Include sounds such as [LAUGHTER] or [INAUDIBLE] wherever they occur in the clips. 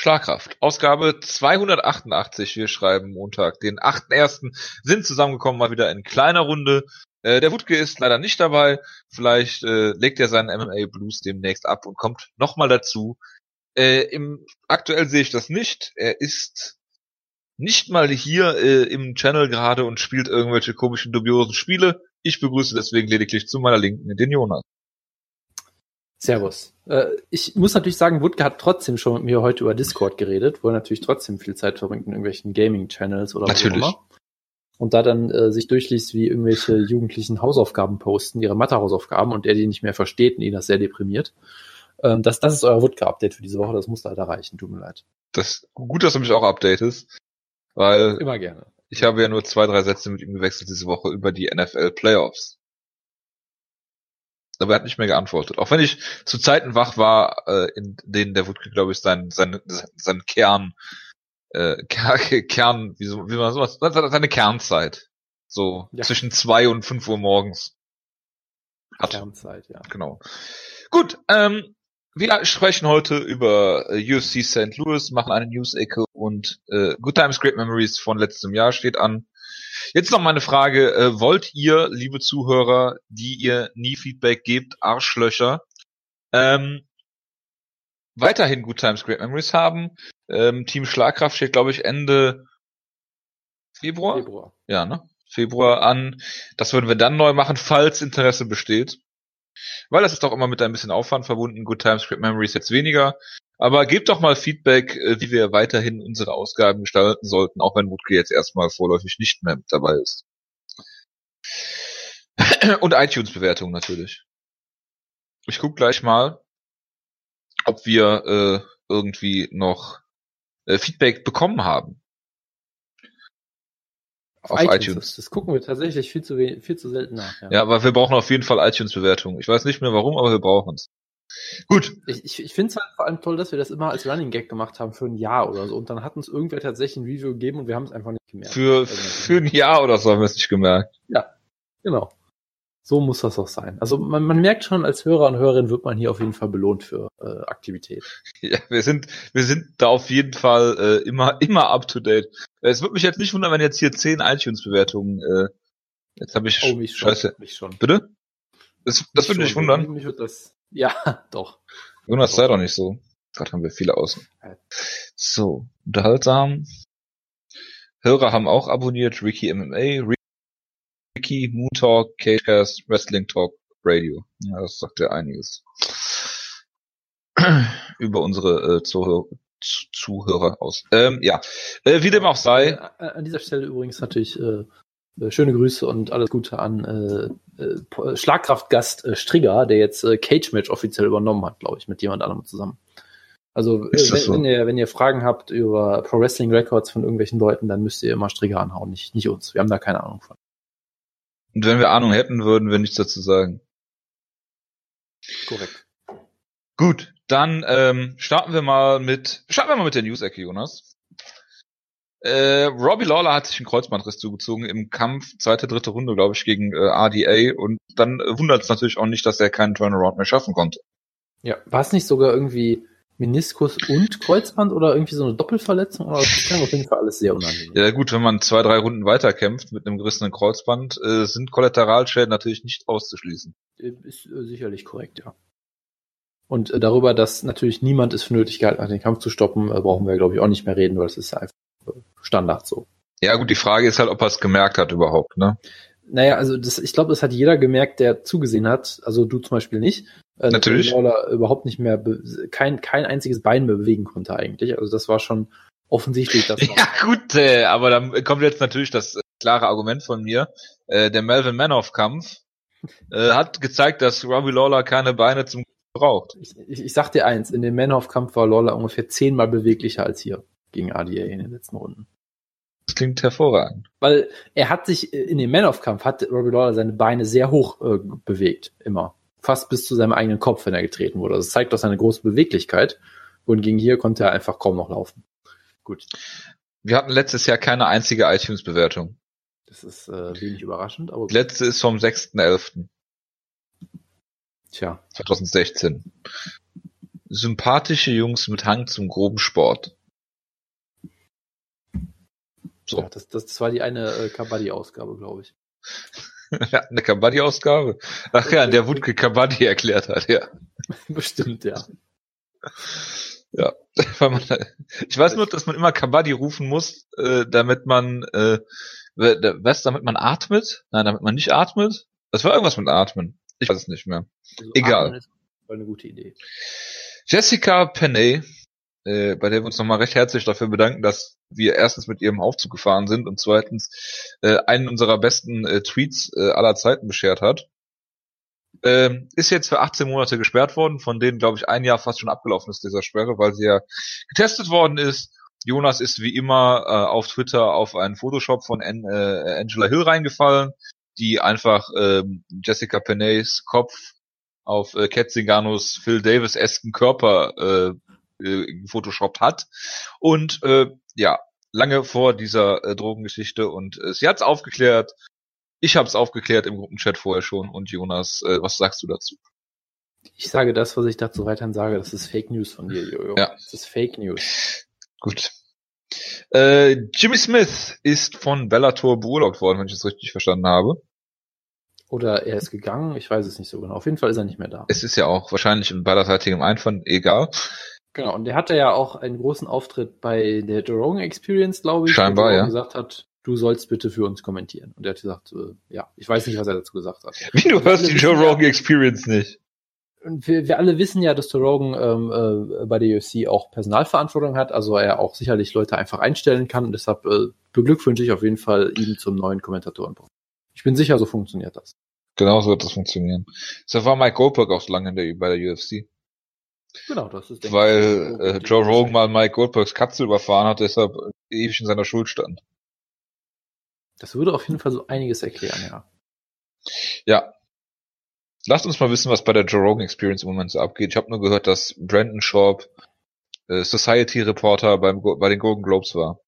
Schlagkraft. Ausgabe 288. Wir schreiben Montag, den 8.1. Sind zusammengekommen, mal wieder in kleiner Runde. Äh, der Wutke ist leider nicht dabei. Vielleicht äh, legt er seinen MMA Blues demnächst ab und kommt nochmal dazu. Äh, im, aktuell sehe ich das nicht. Er ist nicht mal hier äh, im Channel gerade und spielt irgendwelche komischen, dubiosen Spiele. Ich begrüße deswegen lediglich zu meiner Linken den Jonas. Servus. Äh, ich muss natürlich sagen, Wutke hat trotzdem schon mit mir heute über Discord geredet, wo er natürlich trotzdem viel Zeit verbringt in irgendwelchen Gaming-Channels oder natürlich. was auch immer. Und da dann äh, sich durchliest, wie irgendwelche Jugendlichen Hausaufgaben posten, ihre Mathe-Hausaufgaben und er die nicht mehr versteht und ihn das sehr deprimiert. Ähm, das, das ist euer Wutke-Update für diese Woche, das muss leider reichen, tut mir leid. Das gut, dass du mich auch updatest, weil immer gerne. Ich habe ja nur zwei, drei Sätze mit ihm gewechselt diese Woche über die NFL Playoffs aber er hat nicht mehr geantwortet. Auch wenn ich zu Zeiten wach war, äh, in denen der Wutke, glaube ich, sein, sein, sein Kern, äh, [LAUGHS] Kern, wie, so, wie man sowas, seine Kernzeit. So ja. zwischen zwei und fünf Uhr morgens. Hat. Kernzeit, ja. Genau. Gut, ähm, wir sprechen heute über äh, UFC St. Louis, machen eine News-Ecke und äh, Good Times, Great Memories von letztem Jahr steht an. Jetzt noch meine Frage, äh, wollt ihr, liebe Zuhörer, die ihr nie Feedback gebt, Arschlöcher, ähm, weiterhin Good Times, Great Memories haben? Ähm, Team Schlagkraft steht, glaube ich, Ende Februar? Februar. Ja, ne? Februar an. Das würden wir dann neu machen, falls Interesse besteht. Weil das ist doch immer mit ein bisschen Aufwand verbunden. Good Times, Great Memories jetzt weniger. Aber gebt doch mal Feedback, äh, wie wir weiterhin unsere Ausgaben gestalten sollten, auch wenn Wutke jetzt erstmal vorläufig nicht mehr mit dabei ist. [CLEARS THROAT] Und iTunes-Bewertungen natürlich. Ich guck gleich mal, ob wir äh, irgendwie noch äh, Feedback bekommen haben. Auf, auf iTunes. iTunes. Das gucken wir tatsächlich viel zu, viel zu selten nach. Ja. ja, aber wir brauchen auf jeden Fall iTunes-Bewertungen. Ich weiß nicht mehr warum, aber wir brauchen es. Gut. Ich, ich, ich finde es halt vor allem toll, dass wir das immer als Running Gag gemacht haben für ein Jahr oder so. Und dann hat uns irgendwer tatsächlich ein Review gegeben und wir haben es einfach nicht gemerkt. Für, also für ein Jahr oder so haben wir es nicht gemerkt. Ja, genau. So muss das auch sein. Also man, man merkt schon, als Hörer und Hörerin wird man hier auf jeden Fall belohnt für äh, Aktivität. [LAUGHS] Ja, wir sind, wir sind da auf jeden Fall äh, immer, immer up to date. Es würde mich jetzt nicht wundern, wenn jetzt hier zehn iTunes-Bewertungen. Äh, jetzt habe ich. Oh, mich schon. Scheiße. Mich schon. Bitte? Das, das würde mich wundern. Mich wird das ja, [LAUGHS] doch. Jonas, sei doch nicht so. Gerade haben wir viele außen. So, unterhaltsam. Hörer haben auch abonniert. Ricky MMA, Ricky, Moon Talk, Cagecast, Wrestling Talk, Radio. Ja, das sagt ja einiges. [CLEARS THROAT] Über unsere äh, Zuhörer, Zuhörer aus. Ähm, ja, äh, wie dem auch sei. An dieser Stelle übrigens natürlich äh, äh, schöne Grüße und alles Gute an äh, äh, Schlagkraftgast äh, Strigger, der jetzt äh, Cage Match offiziell übernommen hat, glaube ich, mit jemand anderem zusammen. Also äh, wenn, so? wenn, ihr wenn ihr Fragen habt über Pro Wrestling Records von irgendwelchen Leuten, dann müsst ihr immer Strigger anhauen, nicht nicht uns. Wir haben da keine Ahnung von. Und wenn wir Ahnung hätten, würden wir nichts dazu sagen. Korrekt. Gut, dann ähm, starten wir mal mit starten wir mal mit der News-Ecke, Jonas. Äh, Robbie Lawler hat sich einen Kreuzbandriss zugezogen im Kampf, zweite, dritte Runde, glaube ich, gegen äh, RDA und dann äh, wundert es natürlich auch nicht, dass er keinen Turnaround mehr schaffen konnte. Ja, war es nicht sogar irgendwie Meniskus und Kreuzband oder irgendwie so eine Doppelverletzung? Oder das klang auf jeden Fall alles sehr unangenehm. Ja gut, wenn man zwei, drei Runden weiterkämpft mit einem gerissenen Kreuzband, äh, sind Kollateralschäden natürlich nicht auszuschließen. Äh, ist äh, sicherlich korrekt, ja. Und äh, darüber, dass natürlich niemand es für nötig gehalten hat, den Kampf zu stoppen, äh, brauchen wir, glaube ich, auch nicht mehr reden, weil es ist einfach Standard so. Ja, gut, die Frage ist halt, ob er es gemerkt hat überhaupt, ne? Naja, also das, ich glaube, das hat jeder gemerkt, der zugesehen hat. Also du zum Beispiel nicht. Äh, Natürlich. Lawler überhaupt nicht mehr, kein, kein einziges Bein mehr bewegen konnte eigentlich. Also das war schon offensichtlich. Dass [LAUGHS] ja gut, äh, aber dann kommt jetzt natürlich das äh, klare Argument von mir. Äh, der Melvin Manoff-Kampf äh, hat gezeigt, dass Robbie Lawler keine Beine zum braucht. Ich, ich, ich sag dir eins, in dem Manoff-Kampf war Lawler ungefähr zehnmal beweglicher als hier gegen ADA in den letzten Runden. Das klingt hervorragend. Weil er hat sich äh, in dem Man-of-Kampf hat Robbie Lawler seine Beine sehr hoch äh, bewegt, immer. Fast bis zu seinem eigenen Kopf, wenn er getreten wurde. Das zeigt doch seine große Beweglichkeit. Und gegen hier konnte er einfach kaum noch laufen. Gut. Wir hatten letztes Jahr keine einzige iTunes-Bewertung. Das ist äh, wenig überraschend, aber. Die letzte ist vom 6.11. Tja. 2016. sympathische Jungs mit Hang zum groben Sport. So. Ja, das, das war die eine äh, Kabaddi-Ausgabe, glaube ich. [LAUGHS] ja, eine Kabaddi-Ausgabe. Ach ja, in der Wutke Kabaddi erklärt hat, ja. [LAUGHS] Bestimmt, ja. Ja, [LAUGHS] ich weiß nur, dass man immer Kabaddi rufen muss, äh, damit man, äh, was, damit man atmet? Nein, damit man nicht atmet? Das war irgendwas mit Atmen. Ich weiß es nicht mehr. Also Egal. Ist eine gute Idee. Jessica Penney, äh, bei der wir uns nochmal recht herzlich dafür bedanken, dass wir erstens mit ihrem Aufzug gefahren sind und zweitens äh, einen unserer besten äh, Tweets äh, aller Zeiten beschert hat. Ähm, ist jetzt für 18 Monate gesperrt worden, von denen, glaube ich, ein Jahr fast schon abgelaufen ist, dieser Sperre, weil sie ja getestet worden ist. Jonas ist wie immer äh, auf Twitter auf einen Photoshop von An äh, Angela Hill reingefallen, die einfach äh, Jessica Penays Kopf auf äh, Cat Zinganos Phil Davis-esken Körper äh, äh, Photoshop hat. Und äh, ja, lange vor dieser äh, Drogengeschichte und äh, sie hat's aufgeklärt. Ich habe es aufgeklärt im Gruppenchat vorher schon. Und Jonas, äh, was sagst du dazu? Ich sage das, was ich dazu weiterhin sage. Das ist Fake News von dir, Jojo. Ja. Das ist Fake News. Gut. Äh, Jimmy Smith ist von Bellator beurlaubt worden, wenn ich es richtig verstanden habe. Oder er ist gegangen, ich weiß es nicht so genau. Auf jeden Fall ist er nicht mehr da. Es ist ja auch wahrscheinlich im beiderseitigem Einfall, egal. Genau, und der hatte ja auch einen großen Auftritt bei der Joe Experience, glaube ich. Scheinbar, wo er ja. gesagt hat, du sollst bitte für uns kommentieren. Und er hat gesagt, äh, ja, ich weiß nicht, was er dazu gesagt hat. Wie, [LAUGHS] du hörst die Joe Rogan Experience nicht? Wir, wir alle wissen ja, dass Joe Rogan ähm, äh, bei der UFC auch Personalverantwortung hat, also er auch sicherlich Leute einfach einstellen kann. Und deshalb äh, beglückwünsche ich auf jeden Fall ihn zum neuen Kommentatoren. Ich bin sicher, so funktioniert das. Genau so wird das funktionieren. So war Mike Goldberg auch so lange der, bei der UFC. Genau, das ist Weil äh, Joe Rogan mal Mike Goldbergs Katze überfahren hat, deshalb ewig in seiner Schuld stand. Das würde auf jeden Fall so einiges erklären, ja. Ja. Lasst uns mal wissen, was bei der Joe Rogan Experience im Moment so abgeht. Ich habe nur gehört, dass Brandon Schaub äh, Society Reporter beim, bei den Golden Globes war.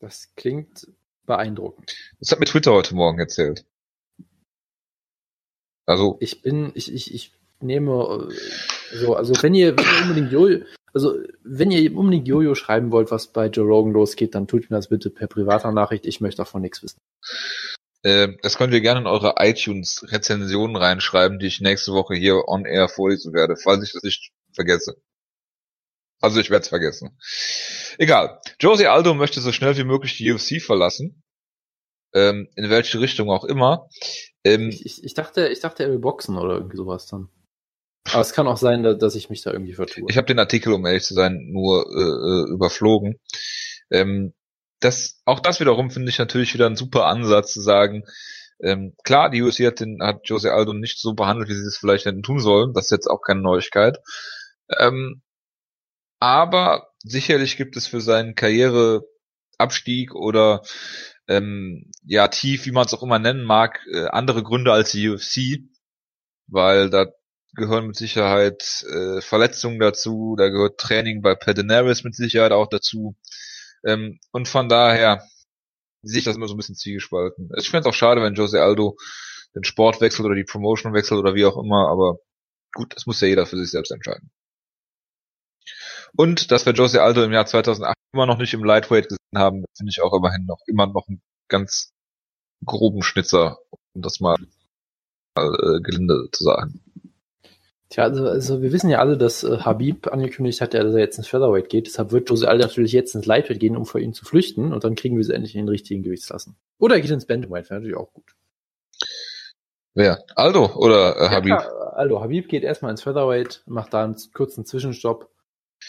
Das klingt beeindruckend. Das hat mir Twitter heute Morgen erzählt. Also. Ich bin, ich, ich, ich nehme äh, so, also wenn ihr, wenn ihr unbedingt Jojo, also wenn ihr unbedingt Jojo schreiben wollt, was bei Joe Rogan losgeht, dann tut mir das bitte per privater Nachricht. Ich möchte davon nichts wissen. Äh, das könnt ihr gerne in eure iTunes-Rezensionen reinschreiben, die ich nächste Woche hier on air vorlesen werde, falls ich das nicht vergesse. Also ich werde es vergessen. Egal. Josie Aldo möchte so schnell wie möglich die UFC verlassen. Ähm, in welche Richtung auch immer. Ähm, ich, ich, ich, dachte, ich dachte, er will boxen oder irgendwie sowas dann. Aber es kann auch sein, dass ich mich da irgendwie vertue. Ich habe den Artikel, um ehrlich zu sein, nur äh, äh, überflogen. Ähm, das, auch das wiederum finde ich natürlich wieder ein super Ansatz zu sagen, ähm, klar, die UFC hat, den, hat Jose Aldo nicht so behandelt, wie sie es vielleicht hätten tun sollen. Das ist jetzt auch keine Neuigkeit. Ähm, aber sicherlich gibt es für seinen Karriereabstieg oder ähm, ja tief, wie man es auch immer nennen mag, äh, andere Gründe als die UFC, weil da gehören mit Sicherheit äh, Verletzungen dazu, da gehört Training bei Pedinaris mit Sicherheit auch dazu. Ähm, und von daher sehe ich das immer so ein bisschen ziegespalten. Ich fände es auch schade, wenn Jose Aldo den Sport wechselt oder die Promotion wechselt oder wie auch immer, aber gut, das muss ja jeder für sich selbst entscheiden. Und dass wir Jose Aldo im Jahr 2008 immer noch nicht im Lightweight gesehen haben, finde ich auch immerhin noch immer noch einen ganz groben Schnitzer, um das mal äh, gelinde zu sagen. Tja, also, also wir wissen ja alle, dass äh, Habib angekündigt hat, dass er jetzt ins Featherweight geht. Deshalb wird Jose Aldo natürlich jetzt ins Lightweight gehen, um vor ihm zu flüchten. Und dann kriegen wir sie endlich in den richtigen Gewichtslassen. Oder er geht ins Bantamweight, wäre natürlich auch gut. Wer? Aldo oder äh, Habib? Ja, Aldo. Habib geht erstmal ins Featherweight, macht da einen kurzen Zwischenstopp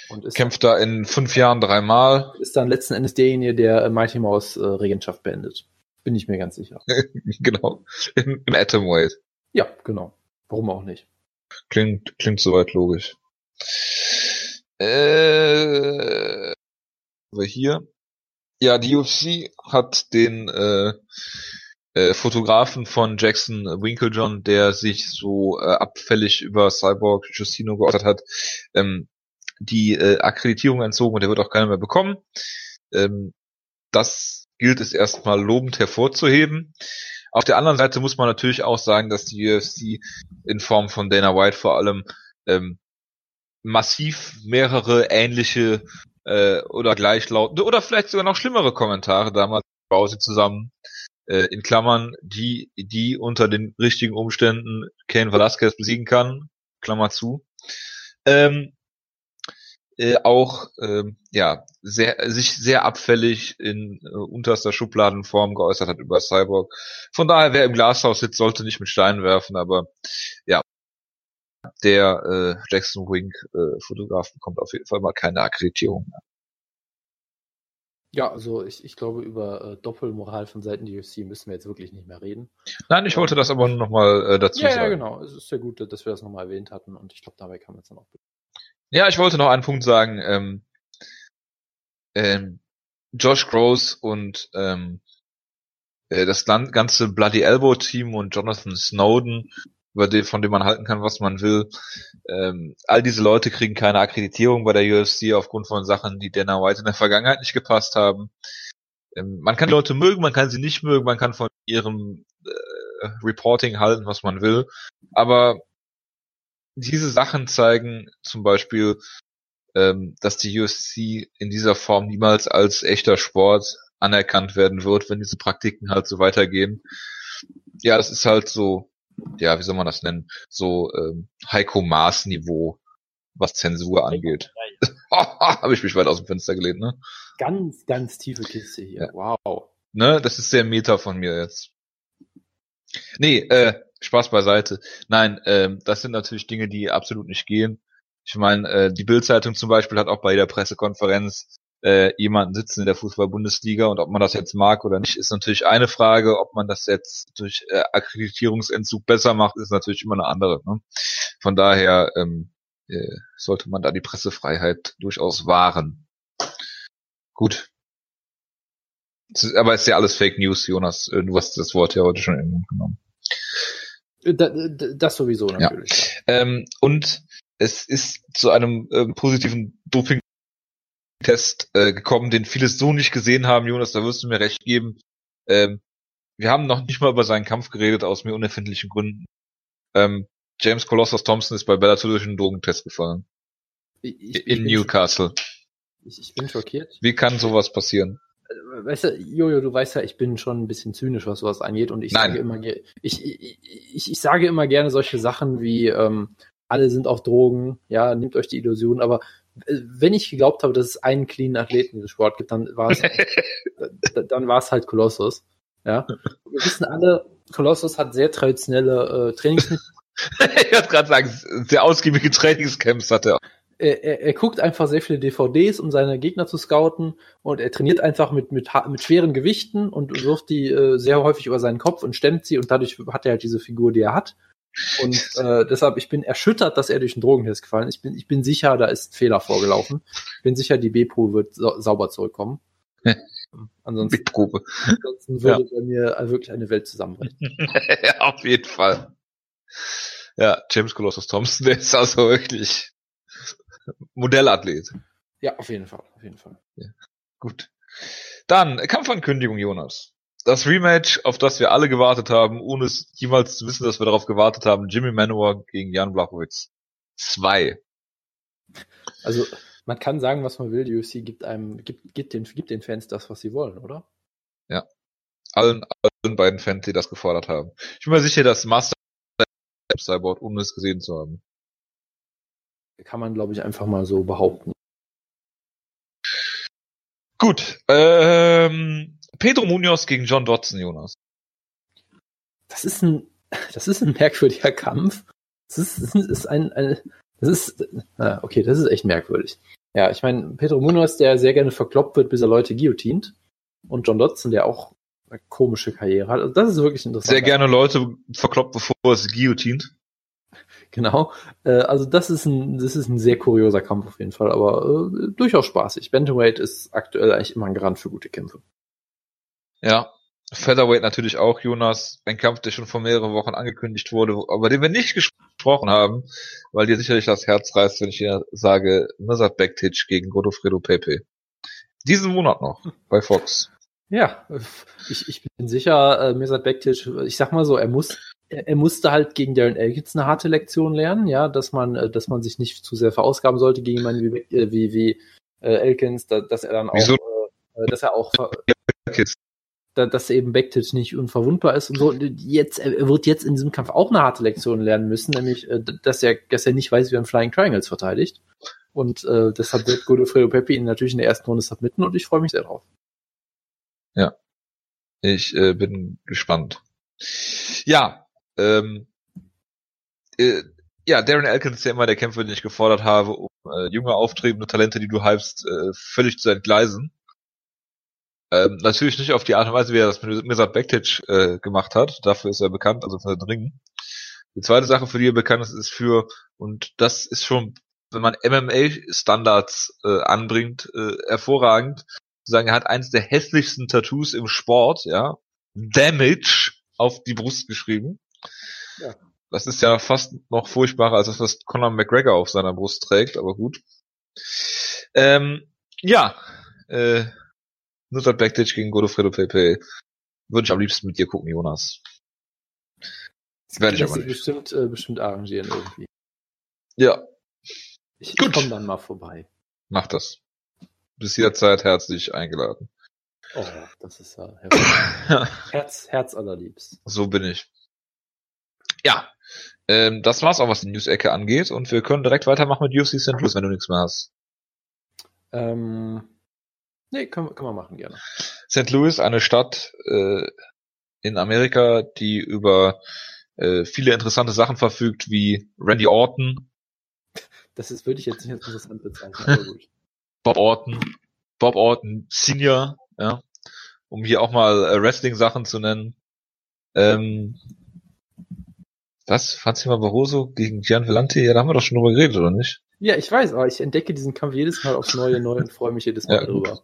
und ist Kämpft da in fünf Jahren dreimal. Ist dann letzten Endes derjenige, der äh, Mighty Mouse äh, Regentschaft beendet. Bin ich mir ganz sicher. [LAUGHS] genau. Im Atomweight. Ja, genau. Warum auch nicht? Klingt, klingt soweit logisch. Äh, aber hier. Ja, die UFC hat den äh, äh, Fotografen von Jackson Winklejohn, der sich so äh, abfällig über Cyborg Justino geäußert hat, ähm, die äh, Akkreditierung entzogen und der wird auch keiner mehr bekommen. Ähm, das gilt es erstmal lobend hervorzuheben. Auf der anderen Seite muss man natürlich auch sagen, dass die UFC in Form von Dana White vor allem ähm, massiv mehrere ähnliche äh, oder gleichlautende oder vielleicht sogar noch schlimmere Kommentare damals baue sie zusammen äh, in Klammern die die unter den richtigen Umständen Kane Velasquez besiegen kann. Klammer zu. Ähm, äh, auch ähm, ja sehr sich sehr abfällig in äh, unterster Schubladenform geäußert hat über Cyborg. Von daher, wer im Glashaus sitzt, sollte nicht mit Steinen werfen, aber ja, der äh, Jackson Wink äh, Fotograf bekommt auf jeden Fall mal keine Akkreditierung mehr. Ja, also ich, ich glaube, über äh, Doppelmoral von Seiten der UFC müssen wir jetzt wirklich nicht mehr reden. Nein, ich wollte das aber nochmal äh, dazu ja, sagen. Ja, genau. Es ist sehr gut, dass wir das nochmal erwähnt hatten und ich glaube, dabei kann man es dann auch ja, ich wollte noch einen Punkt sagen. Ähm, ähm, Josh Gross und ähm, äh, das ganze Bloody Elbow Team und Jonathan Snowden, über den, von dem man halten kann, was man will. Ähm, all diese Leute kriegen keine Akkreditierung bei der UFC aufgrund von Sachen, die Dana White in der Vergangenheit nicht gepasst haben. Ähm, man kann die Leute mögen, man kann sie nicht mögen, man kann von ihrem äh, Reporting halten, was man will. Aber diese Sachen zeigen zum Beispiel, ähm, dass die UFC in dieser Form niemals als echter Sport anerkannt werden wird, wenn diese Praktiken halt so weitergehen. Ja, das ist halt so, ja, wie soll man das nennen, so ähm, Heiko Maas Niveau, was Zensur angeht. [LAUGHS] Habe ich mich weit aus dem Fenster gelehnt, ne? Ganz, ganz tiefe Kiste hier. Ja. Wow. Ne, das ist sehr Meta von mir jetzt. Nee, äh, Spaß beiseite. Nein, ähm, das sind natürlich Dinge, die absolut nicht gehen. Ich meine, äh, die Bildzeitung zum Beispiel hat auch bei jeder Pressekonferenz äh, jemanden sitzen in der Fußball-Bundesliga und ob man das jetzt mag oder nicht, ist natürlich eine Frage. Ob man das jetzt durch äh, Akkreditierungsentzug besser macht, ist natürlich immer eine andere. Ne? Von daher ähm, äh, sollte man da die Pressefreiheit durchaus wahren. Gut. Aber ist ja alles Fake News, Jonas. Äh, du hast das Wort ja heute schon in den Mund genommen. Das sowieso natürlich. Ja. Ähm, und es ist zu einem ähm, positiven Doping-Test äh, gekommen, den viele so nicht gesehen haben, Jonas, da wirst du mir recht geben. Ähm, wir haben noch nicht mal über seinen Kampf geredet, aus mir unerfindlichen Gründen. Ähm, James Colossus Thompson ist bei Bellator durch einen Drogentest gefallen. Ich, ich, in ich Newcastle. Ich, ich bin schockiert. Wie kann sowas passieren? Weißt du, Jojo, du weißt ja, ich bin schon ein bisschen zynisch, was sowas angeht. Und ich Nein. sage immer, ich, ich, ich, sage immer gerne solche Sachen wie, ähm, alle sind auf Drogen, ja, nehmt euch die Illusion, aber äh, wenn ich geglaubt habe, dass es einen cleanen Athleten in diesem Sport gibt, dann war es, [LAUGHS] dann war es halt Kolossus. Ja, wir wissen alle, Kolossus hat sehr traditionelle äh, Trainingsmittel. [LAUGHS] ich wollte gerade sagen, sehr ausgiebige Trainingscamps hat er er, er, er guckt einfach sehr viele DVDs, um seine Gegner zu scouten und er trainiert einfach mit, mit, mit schweren Gewichten und wirft die äh, sehr häufig über seinen Kopf und stemmt sie und dadurch hat er halt diese Figur, die er hat. Und äh, deshalb, ich bin erschüttert, dass er durch einen Drogentest gefallen ist. Ich bin, ich bin sicher, da ist ein Fehler vorgelaufen. Ich bin sicher, die B-Pro wird sa sauber zurückkommen. [LAUGHS] ansonsten, B-Probe. ansonsten würde ja. bei mir wirklich eine Welt zusammenbrechen. ja, [LAUGHS] auf jeden Fall. Ja, James Colossus Thompson, der ist also wirklich Modellathlet. Ja, auf jeden Fall, auf jeden Fall. Ja. Gut. Dann Kampfankündigung, Jonas. Das Rematch, auf das wir alle gewartet haben, ohne es jemals zu wissen, dass wir darauf gewartet haben, Jimmy Manowar gegen Jan Blachowicz. Zwei. Also, man kann sagen, was man will, die UFC gibt einem, gibt, gibt den, gibt den Fans das, was sie wollen, oder? Ja. Allen, allen beiden Fans, die das gefordert haben. Ich bin mir sicher, dass Master Cyborg, ohne es gesehen zu haben. Kann man, glaube ich, einfach mal so behaupten. Gut. Ähm, Pedro Munoz gegen John Dodson, Jonas. Das ist ein, das ist ein merkwürdiger Kampf. Das ist, das ist ein, ein das ist, okay, das ist echt merkwürdig. Ja, ich meine, Pedro Munoz, der sehr gerne verkloppt wird, bis er Leute guillotint. Und John Dodson, der auch eine komische Karriere hat. Also das ist wirklich interessant. Sehr gerne Leute verkloppt, bevor er es guillotint. [LAUGHS] Genau. Äh, also das ist ein, das ist ein sehr kurioser Kampf auf jeden Fall, aber äh, durchaus spaßig. Bantamweight ist aktuell eigentlich immer ein Garant für gute Kämpfe. Ja. Featherweight natürlich auch, Jonas. Ein Kampf, der schon vor mehreren Wochen angekündigt wurde, aber den wir nicht gesprochen haben, weil dir sicherlich das Herz reißt, wenn ich dir sage, Mirzad Bektic gegen Godofredo Pepe. Diesen Monat noch [LAUGHS] bei Fox. Ja, ich, ich bin sicher, äh, Mirzad Bektic, ich sag mal so, er muss er, musste halt gegen Darren Elkins eine harte Lektion lernen, ja, dass man, äh, dass man sich nicht zu sehr verausgaben sollte gegen jemanden wie, äh, wie, wie äh, Elkins, da, dass er dann auch, Wieso? äh, dass er auch, da, dass eben Bektic nicht unverwundbar ist und so. Und jetzt, er wird jetzt in diesem Kampf auch eine harte Lektion lernen müssen, nämlich, äh, dass er, dass er nicht weiß, wie man Flying Triangles verteidigt. Und äh, deshalb wird Godofredo Peppi ihn natürlich in der ersten Runde submitten und ich freue mich sehr drauf. Ich äh, bin gespannt. Ja, ähm, äh, ja, Darren Elkins ist ja immer der Kämpfer, den ich gefordert habe, um äh, junge, aufstrebende Talente, die du hypst, äh, völlig zu entgleisen. Ähm, natürlich nicht auf die Art und Weise, wie er das mit Mirsad Bektic äh, gemacht hat. Dafür ist er bekannt, also für den Ringen. Die zweite Sache, für die er bekannt ist, ist für, und das ist schon, wenn man MMA-Standards äh, anbringt, äh, hervorragend, zu sagen, er hat eines der hässlichsten Tattoos im Sport, ja, Damage auf die Brust geschrieben. Ja. Das ist ja fast noch furchtbarer als das, was Conor McGregor auf seiner Brust trägt, aber gut. Ähm, ja, äh, Nusrat Bektic gegen Godofredo Pepe. Würde ich am liebsten mit dir gucken, Jonas. Das werde ich aber nicht. bestimmt, äh, bestimmt arrangieren irgendwie. Ja, Ich, Gut. ich komme dann mal vorbei. mach das. Bis jederzeit herzlich eingeladen. Oh, das ist ja [LAUGHS] Herz, Herz allerliebst. so bin ich. Ja, ähm, das war's auch, was die News-Ecke angeht. Und wir können direkt weitermachen mit UFC St. Louis, wenn du nichts mehr hast. Ähm, nee, können, wir- können wir machen, gerne. St. Louis, eine Stadt äh, in Amerika, die über äh, viele interessante Sachen verfügt, wie Randy Orton, Das ist, würde ich jetzt nicht als interessant bezeichnen, aber gut. [LAUGHS] Bob Orton, Bob Orton Senior, ja, um hier auch mal äh, Wrestling-Sachen zu nennen. Ähm, was? Franzima Barroso gegen Gian Vellante? Ja, da haben wir doch schon drüber geredet, oder nicht? Ja, ich weiß, aber ich entdecke diesen Kampf jedes Mal aufs Neue neu und freue mich jedes Mal Ja, gut. darüber.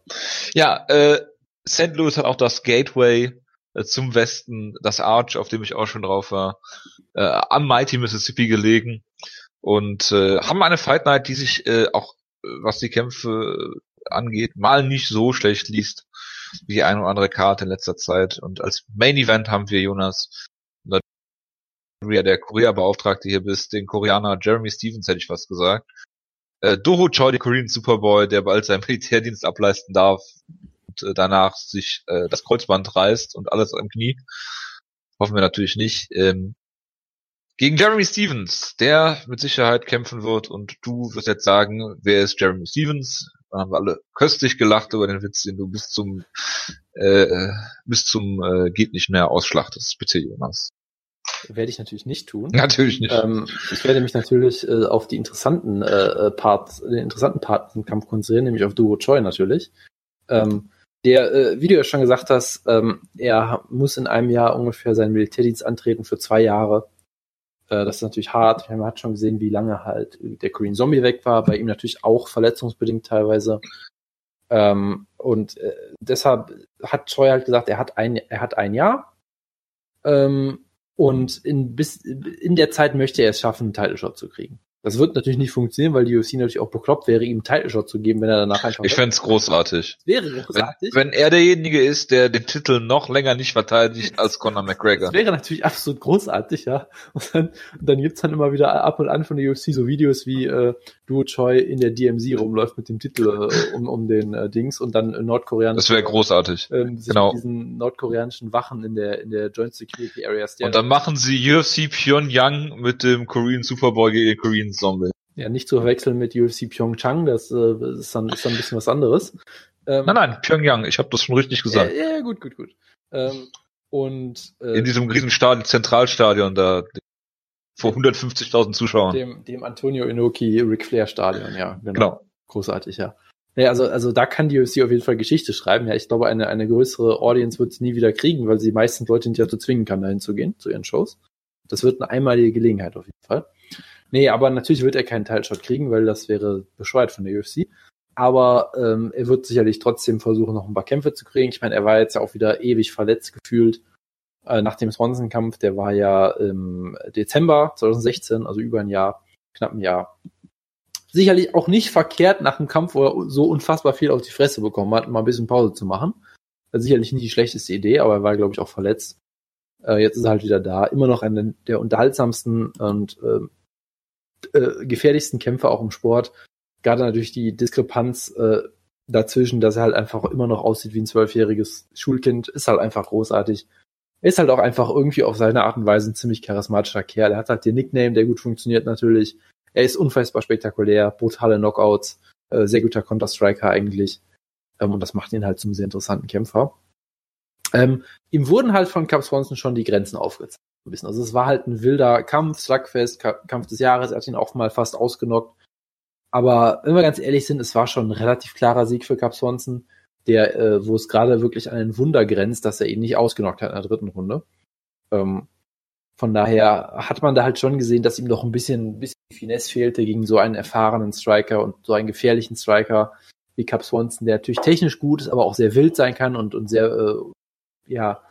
Ja, äh, St. Louis hat auch das Gateway äh, zum Westen, das Arch, auf dem ich auch schon drauf war, äh, am Mighty Mississippi gelegen und äh, haben eine Fight Night, die sich äh, auch, äh, was die Kämpfe äh, angeht, mal nicht so schlecht liest wie die eine oder andere Karte in letzter Zeit. Und als Main Event haben wir Jonas, du ja der Korea-Beauftragte hier bist, den Koreaner Jeremy Stevens, hätte ich fast gesagt. Äh, Doho Choi, den Korean Superboy, der bald seinen [LAUGHS] Militärdienst ableisten darf und äh, danach sich äh, das Kreuzband reißt und alles am Knie. Hoffen wir natürlich nicht. Ähm, gegen Jeremy Stevens, der mit Sicherheit kämpfen wird und du wirst jetzt sagen, wer ist Jeremy Stevens? Dann haben wir alle köstlich gelacht über den Witz, den du bis zum äh, bis zum äh, geht nicht mehr ausschlachtest. Bitte, Jonas. Werde ich natürlich nicht tun. Natürlich nicht. Ähm, ich werde mich natürlich äh, auf die interessanten äh, äh, Parts, den interessanten Part im Kampf konzentrieren, nämlich auf Duo Choi natürlich. Ähm, der, äh, wie du ja schon gesagt hast, ähm, er muss in einem Jahr ungefähr seinen Militärdienst antreten für zwei Jahre. Äh, das ist natürlich hart. Man hat schon gesehen, wie lange halt der Korean Zombie weg war. Bei ihm natürlich auch verletzungsbedingt teilweise. Ähm, und äh, deshalb hat Choi halt gesagt, er hat ein, er hat ein Jahr. Ähm, und in, bis, in der Zeit möchte er es schaffen, einen Title Shot zu kriegen. Das wird natürlich nicht funktionieren, weil die UFC natürlich auch bekloppt wäre, ihm einen Title Shot zu geben, wenn er danach einfach Ich fänd's großartig. wäre Wenn, großartig. wenn er derjenige ist, der den Titel noch länger nicht verteidigt als Conor McGregor. Das wäre natürlich absolut großartig, ja. Und dann, und dann gibt's dann immer wieder ab und an von der UFC so Videos, wie äh, Duo Choi in der DMZ rumläuft mit dem Titel äh, um, um den äh, Dings und dann äh, Nordkoreaner Das wäre großartig. ähm, sich genau. mit diesen nordkoreanischen Wachen in der in der Joint Security Area. Und dann machen sie UFC Pyongyang mit dem Korean Superboy gegen den Korean Zombie. ja, nicht zu verwechseln mit UFC Pyeongchang, das äh, ist, dann, ist dann ein bisschen was anderes. Ähm, Nein, nein, Pyongyang, ich habe das schon richtig gesagt. Ja, ja, gut, gut, gut. Ähm, und äh, In diesem riesen Stadion, Zentralstadion da vor 150.000 Zuschauern. dem, dem Antonio Inoki Ric Flair Stadion, ja, genau. Genau. Großartig, ja. Ja, also, also da kann die UFC auf jeden Fall Geschichte schreiben. Ja, ich glaube, eine, eine größere Audience wird es nie wieder kriegen, weil sie meistens Leute nicht dazu zwingen kann, dahin zu gehen, zu ihren Shows. Das wird eine einmalige Gelegenheit auf jeden Fall. Nee, aber natürlich wird er keinen Teilshot kriegen, weil das wäre bescheuert von der UFC. Aber ähm, er wird sicherlich trotzdem versuchen, noch ein paar Kämpfe zu kriegen. Ich meine, er war jetzt ja auch wieder ewig verletzt gefühlt äh, nach dem Swanson-Kampf. Der war ja im Dezember 2016, also über ein Jahr, knapp ein Jahr. Sicherlich auch nicht verkehrt nach einem Kampf, wo er so unfassbar viel auf die Fresse bekommen hat, mal ein bisschen Pause zu machen. Ist sicherlich nicht die schlechteste Idee, aber er war, glaube ich, auch verletzt. Äh, jetzt ist er halt wieder da. Immer noch einer der unterhaltsamsten und äh, äh, gefährlichsten Kämpfer auch im Sport. Gerade natürlich die Diskrepanz äh, dazwischen, dass er halt einfach immer noch aussieht wie ein zwölfjähriges Schulkind, ist halt einfach großartig. Ist halt auch einfach irgendwie auf seine Art und Weise ein ziemlich charismatischer Kerl. Er hat halt den Nickname, der gut funktioniert natürlich. Er ist unfassbar spektakulär, brutale Knockouts, äh, sehr guter Counter-Striker eigentlich. Ähm, und das macht ihn halt zum sehr interessanten Kämpfer. Ähm, ihm wurden halt von Cap Swanson schon die Grenzen aufgezeigt. Also es war halt ein wilder Kampf, Slugfest, Kampf des Jahres. Er hat ihn auch mal fast ausgenockt. Aber wenn wir ganz ehrlich sind, es war schon ein relativ klarer Sieg für Cap Swanson, der, äh, wo es gerade wirklich an ein Wunder grenzt, dass er ihn nicht ausgenockt hat in der dritten Runde. Ähm, von daher hat man da halt schon gesehen, dass ihm noch ein bisschen, ein bisschen Finesse fehlte gegen so einen erfahrenen Striker und so einen gefährlichen Striker wie Cap Swanson, der natürlich technisch gut ist, aber auch sehr wild sein kann und, und sehr, äh, ja,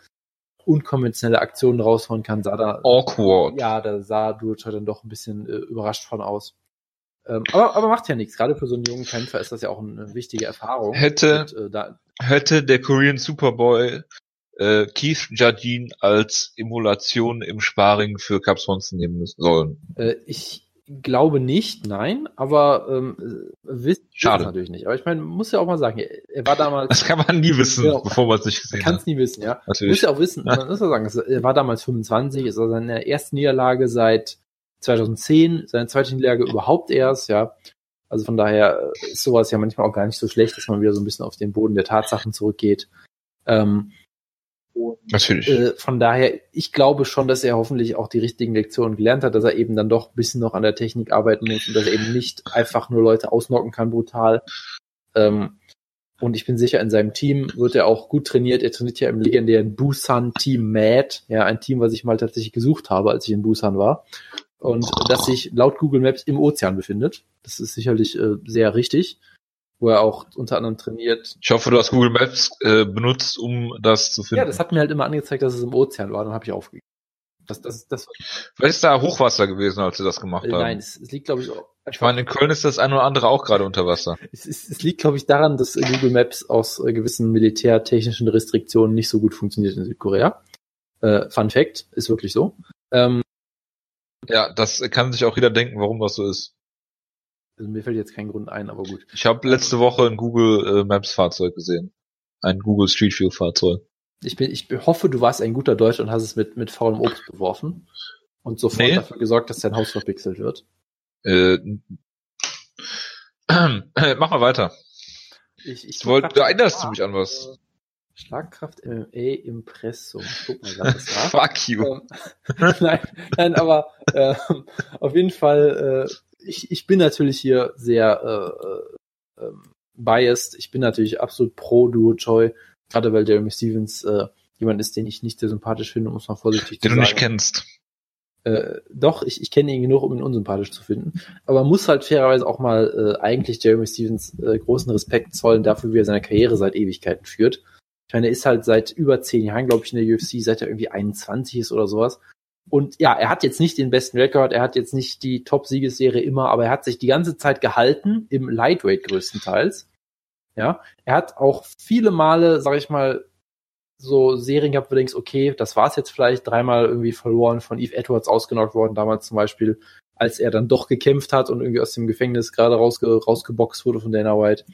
unkonventionelle Aktionen raushauen kann, sah da awkward. Ja, da sah Duocha dann doch ein bisschen äh, überrascht von aus. Ähm, aber, aber macht ja nichts. Gerade für so einen jungen Kämpfer ist das ja auch eine wichtige Erfahrung. Hätte, Und, äh, da, hätte der Korean Superboy äh, Keith Jardine als Emulation im Sparring für Cap Swanson nehmen sollen. Äh, ich glaube nicht, nein, aber ähm, wisst Schade. natürlich nicht. Aber ich meine, muss ja auch mal sagen, er war damals. Das kann man nie wissen, genau, bevor man es nicht gesehen hat. Kann es nie wissen, ja. Natürlich. Muss ja auch wissen, man muss ja sagen, er war damals 25, ist also seine erste Niederlage seit 2010, seine zweite Niederlage überhaupt erst, ja. Also von daher ist sowas ja manchmal auch gar nicht so schlecht, dass man wieder so ein bisschen auf den Boden der Tatsachen zurückgeht. Ähm, und, Natürlich. Äh, von daher, ich glaube schon, dass er hoffentlich auch die richtigen Lektionen gelernt hat, dass er eben dann doch ein bisschen noch an der Technik arbeiten muss und dass er eben nicht einfach nur Leute ausnocken kann, brutal. Ähm, und ich bin sicher, in seinem Team wird er auch gut trainiert. Er trainiert ja im legendären Busan Team Mad, ja, ein Team, was ich mal tatsächlich gesucht habe, als ich in Busan war. Und das sich laut Google Maps im Ozean befindet. Das ist sicherlich äh, sehr richtig wo er auch unter anderem trainiert. Ich hoffe, du hast Google Maps äh, benutzt, um das zu finden. Ja, das hat mir halt immer angezeigt, dass es im Ozean war, dann habe ich aufgegeben. Das, das, das Vielleicht ist da Hochwasser gewesen, als sie das gemacht haben. Nein, es, es liegt, glaube ich, auch. Ich meine, in Köln ist das ein oder andere auch gerade unter Wasser. [LAUGHS] Es, es, es liegt, glaube ich, daran, dass Google Maps aus äh, gewissen militärtechnischen Restriktionen nicht so gut funktioniert in Südkorea. Äh, Fun Fact, ist wirklich so. Ähm, ja, das kann sich auch jeder denken, warum das so ist. Also mir fällt jetzt kein Grund ein, aber gut. Ich habe letzte Woche ein Google äh, Maps Fahrzeug gesehen. Ein Google Street View Fahrzeug. Ich, bin, ich hoffe, du warst ein guter Deutscher und hast es mit, mit faulem Obst beworfen und sofort nee. dafür gesorgt, dass dein Haus verpixelt wird. Äh, äh, [CLEARS THROAT] mach mal weiter. Ich, ich wollte, du erinnerst du mich an was? Schlagkraft MMA Impressum. Guck mal, was das war. [LAUGHS] Fuck you. Ähm, [LAUGHS] nein, nein, aber äh, auf jeden Fall äh, ich, ich bin natürlich hier sehr äh, äh, biased. Ich bin natürlich absolut pro Duo Choi, gerade weil Jeremy Stevens äh, jemand ist, den ich nicht sehr sympathisch finde, muss man vorsichtig den zu sagen. Den du nicht kennst. Äh, doch, ich, ich kenne ihn genug, um ihn unsympathisch zu finden. Aber man muss halt fairerweise auch mal äh, eigentlich Jeremy Stevens äh, großen Respekt zollen dafür, wie er seine Karriere seit Ewigkeiten führt. Ich meine, er ist halt seit über zehn Jahren, glaube ich, in der UFC, seit er irgendwie 21 ist oder sowas. Und ja, er hat jetzt nicht den besten Rekord, er hat jetzt nicht die Top-Siegesserie immer, aber er hat sich die ganze Zeit gehalten, im Lightweight größtenteils. Ja, er hat auch viele Male, sag ich mal, so Serien gehabt, wo du denkst, okay, das war's jetzt vielleicht, dreimal irgendwie verloren, von Eve Edwards ausgenockt worden, damals zum Beispiel, als er dann doch gekämpft hat und irgendwie aus dem Gefängnis gerade rausge rausgeboxt wurde von Dana White.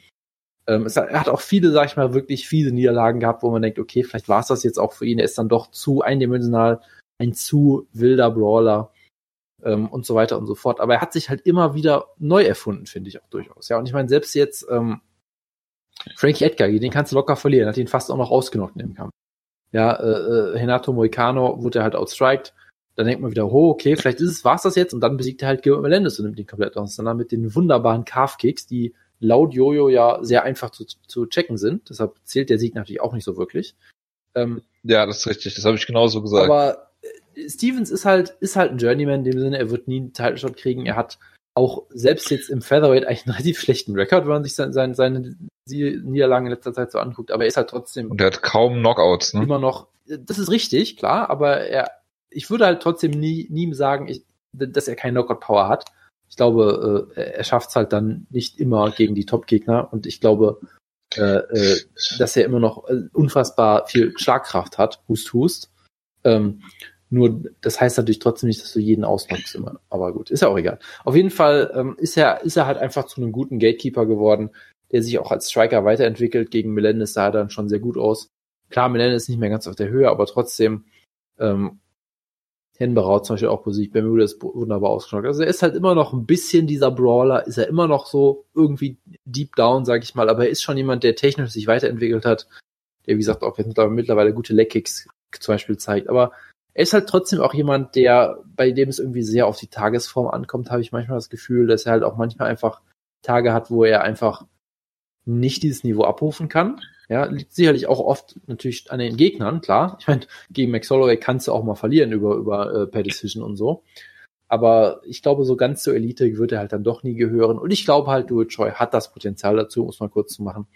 Ähm, es, er hat auch viele, sag ich mal, wirklich viele Niederlagen gehabt, wo man denkt, okay, vielleicht war's das jetzt auch für ihn, er ist dann doch zu eindimensional ein zu wilder Brawler ähm, und so weiter und so fort. Aber er hat sich halt immer wieder neu erfunden, finde ich auch durchaus. Ja, und ich meine, selbst jetzt ähm, Frankie Edgar, den kannst du locker verlieren, hat ihn fast auch noch ausgenockt in dem Kampf. Ja, äh, äh, Renato Moicano wurde halt outstriked. Dann denkt man wieder, oh, okay, vielleicht ist es, war's das jetzt? Und dann besiegt er halt Gilbert Melendez und nimmt ihn komplett aus. Dann mit den wunderbaren Calf-Kicks, die laut Jojo ja sehr einfach zu, zu checken sind. Deshalb zählt der Sieg natürlich auch nicht so wirklich. Ähm, ja, das ist richtig. Das habe ich genauso gesagt. Aber Stevens ist halt, ist halt ein Journeyman in dem Sinne, er wird nie einen Title Shot kriegen. Er hat auch selbst jetzt im Featherweight eigentlich einen [LAUGHS] relativ schlechten Rekord, wenn man sich seine, seine, seine Niederlagen in letzter Zeit so anguckt, aber er ist halt trotzdem. Und er hat kaum Knockouts, ne? Immer noch, das ist richtig, klar, aber er, ich würde halt trotzdem nie, nie sagen, ich, dass er keine Knockout-Power hat. Ich glaube, äh, er schafft es halt dann nicht immer gegen die Top-Gegner und ich glaube, äh, äh, dass er immer noch äh, unfassbar viel Schlagkraft hat, Hust, Hust Ähm, nur, das heißt natürlich trotzdem nicht, dass du jeden ausnockst immer. Aber gut, ist ja auch egal. Auf jeden Fall ähm, ist er, ist er halt einfach zu einem guten Gatekeeper geworden, der sich auch als Striker weiterentwickelt. Gegen Melendez sah er dann schon sehr gut aus. Klar, Melendez ist nicht mehr ganz auf der Höhe, aber trotzdem, ähm, Henberau zum Beispiel auch besiegt, Bermuda ist wunderbar ausgeschlagen. Also er ist halt immer noch ein bisschen dieser Brawler, ist er immer noch so irgendwie deep down, sag ich mal, aber er ist schon jemand, der technisch sich weiterentwickelt hat, der wie gesagt auch jetzt mittlerweile gute Leckkicks zum Beispiel zeigt. Aber er ist halt trotzdem auch jemand, der, bei dem es irgendwie sehr auf die Tagesform ankommt, habe ich manchmal das Gefühl, dass er halt auch manchmal einfach Tage hat, wo er einfach nicht dieses Niveau abrufen kann. Ja, liegt sicherlich auch oft natürlich an den Gegnern, klar. Ich meine, gegen Max Holloway kannst du auch mal verlieren über, über äh, per Decision und so. Aber ich glaube, so ganz zur Elite wird er halt dann doch nie gehören. Und ich glaube halt, Duo Choi hat das Potenzial dazu, um es mal kurz zu machen.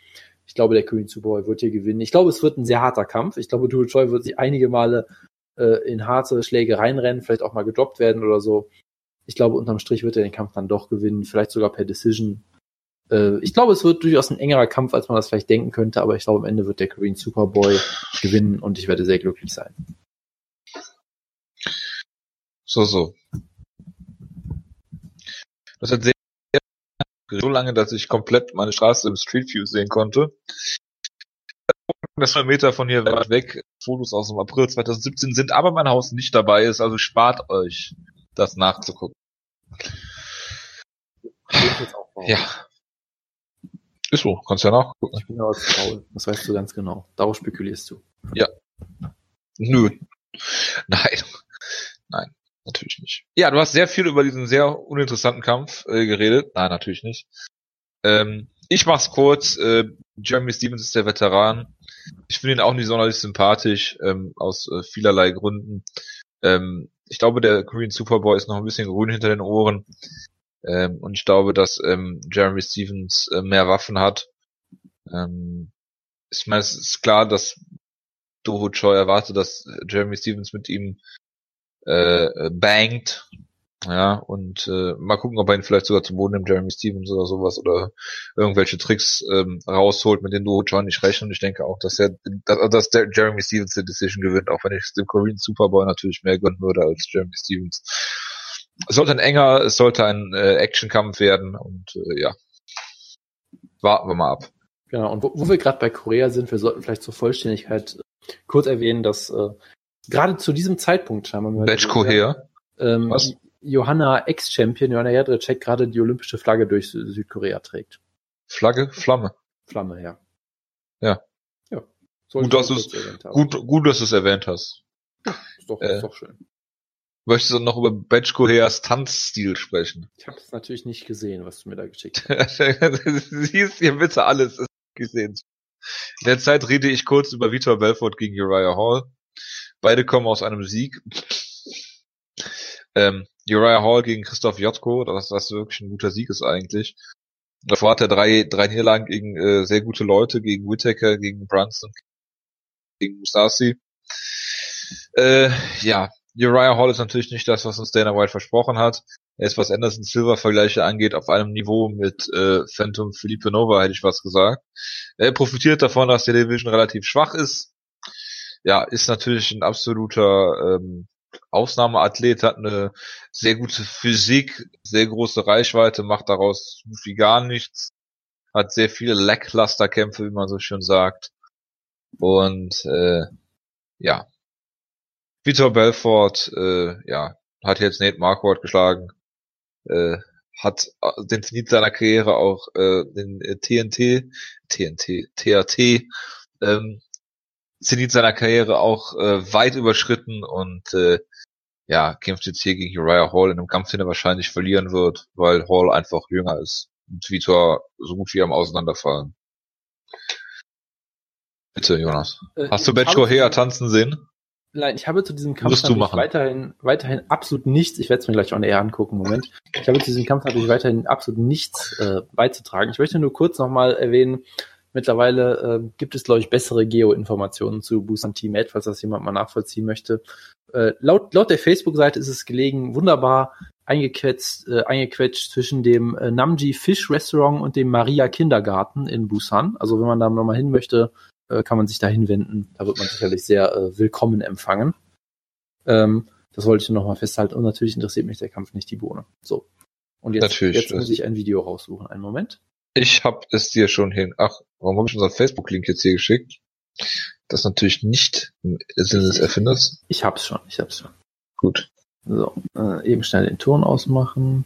Ich glaube, der Korean Superboy wird hier gewinnen. Ich glaube, es wird ein sehr harter Kampf. Ich glaube, Duo Choi wird sich einige Male äh, in harte Schläge reinrennen, vielleicht auch mal gedroppt werden oder so. Ich glaube, unterm Strich wird er den Kampf dann doch gewinnen, vielleicht sogar per Decision. Äh, ich glaube, es wird durchaus ein engerer Kampf, als man das vielleicht denken könnte, aber ich glaube, am Ende wird der Korean Superboy gewinnen und ich werde sehr glücklich sein. So, so. Das hat sehr so lange, dass ich komplett meine Straße im Street View sehen konnte. Das Meter von hier weg Fotos aus dem April 2017 sind, aber mein Haus nicht dabei ist, also spart euch das nachzugucken. Ja. Ist so, kannst ja nachgucken. Ich bin ja als faul, das weißt du ganz genau. Darauf spekulierst du. Ja. Nö. Nein. Nein, natürlich nicht. Ja, du hast sehr viel über diesen sehr uninteressanten Kampf äh, geredet. Nein, natürlich nicht. Ähm, ich mach's kurz. Äh, Jeremy Stevens ist der Veteran. Ich finde ihn auch nicht sonderlich sympathisch, ähm, aus äh, vielerlei Gründen. Ähm, ich glaube, der Korean Superboy ist noch ein bisschen grün hinter den Ohren. Ähm, und ich glaube, dass ähm, Jeremy Stevens äh, mehr Waffen hat. Ähm, ich meine, es ist klar, dass Doho Choi erwartet, dass Jeremy Stevens mit ihm äh, bangt ja, und äh, mal gucken, ob er ihn vielleicht sogar zu Boden nimmt, Jeremy Stevens oder sowas, oder irgendwelche Tricks ähm, rausholt, mit denen du John nicht rechnen. Und ich denke auch, dass er, dass, dass der Jeremy Stevens die Decision gewinnt, auch wenn ich dem Korean Superboy natürlich mehr gönnen würde als Jeremy Stevens. Es sollte ein enger, es sollte ein äh, Actionkampf werden und äh, ja. Warten wir mal ab. Genau, und wo, wo wir gerade bei Korea sind, wir sollten vielleicht zur Vollständigkeit kurz erwähnen, dass äh, gerade zu diesem Zeitpunkt scheinbar. Batch Korea. Ähm, Was? Johanna Ex-Champion, Johanna Jadrecek, gerade die olympische Flagge durch Südkorea trägt. Flagge? Flamme. Flamme, ja. Ja. Ja. Gut, dass du's, gut, gut, dass du es erwähnt hast. Ja, ist doch, äh, ist doch schön. Möchtest du noch über Betchko Heas Tanzstil sprechen? Ich habe es natürlich nicht gesehen, was du mir da geschickt [LAUGHS] hast. Siehst hier bitte alles gesehen. In der Zeit rede ich kurz über Vitor Belfort gegen Uriah Hall. Beide kommen aus einem Sieg. Ähm, Uriah Hall gegen Christoph Jotko, das, das wirklich ein guter Sieg ist eigentlich. Davor hat er drei, drei Niederlagen gegen äh, sehr gute Leute, gegen Whittaker, gegen Brunson, gegen Musasi. Äh, ja, Uriah Hall ist natürlich nicht das, was uns Dana White versprochen hat. Er ist, was Anderson Silver Vergleiche angeht, auf einem Niveau mit äh, Phantom Felipe Nova, hätte ich was gesagt. Er profitiert davon, dass der Division relativ schwach ist. Ja, ist natürlich ein absoluter ähm, Ausnahmeathlet, hat eine sehr gute Physik, sehr große Reichweite, macht daraus wie gar nichts, hat sehr viele Lackluster-Kämpfe, wie man so schön sagt. Und äh, ja, Vitor Belfort, äh, ja, hat jetzt Nate Marquardt geschlagen, äh, hat äh, den Zenit seiner Karriere auch äh, den äh, TNT, TNT, TAT ähm, Zenit seiner Karriere auch äh, weit überschritten und äh, ja, kämpft jetzt hier gegen Uriah Hall in einem Kampf, den er wahrscheinlich verlieren wird, weil Hall einfach jünger ist und Vitor so gut wie am Auseinanderfallen. Bitte, Jonas. Äh, Hast du Betchko Hea tanzen sehen? Nein, ich habe zu diesem Kampf weiterhin, weiterhin absolut nichts, ich werde es mir gleich auch näher angucken, Moment. Ich habe zu diesem Kampf natürlich weiterhin absolut nichts äh, beizutragen. Ich möchte nur kurz nochmal erwähnen, Mittlerweile äh, gibt es, glaube ich, bessere Geo-Informationen zu Busan Team Ad, falls das jemand mal nachvollziehen möchte. Äh, laut, laut der Facebook-Seite ist es gelegen, wunderbar eingequetscht, äh, eingequetscht zwischen dem äh, Namji Fish Restaurant und dem Maria Kindergarten in Busan. Also wenn man da nochmal hin möchte, äh, kann man sich da hinwenden. Da wird man sicherlich sehr äh, willkommen empfangen. Ähm, das wollte ich noch mal festhalten. Und natürlich interessiert mich der Kampf nicht die Bohne. So. Und jetzt, Natürlich, jetzt muss ich ein Video raussuchen. Einen Moment. Ich hab es dir schon hin. Ach, warum habe ich unseren Facebook-Link jetzt hier geschickt? Das ist natürlich nicht im Sinne des Erfinders. Ich hab's schon, ich hab's schon. Gut. So, äh, eben schnell den Ton ausmachen.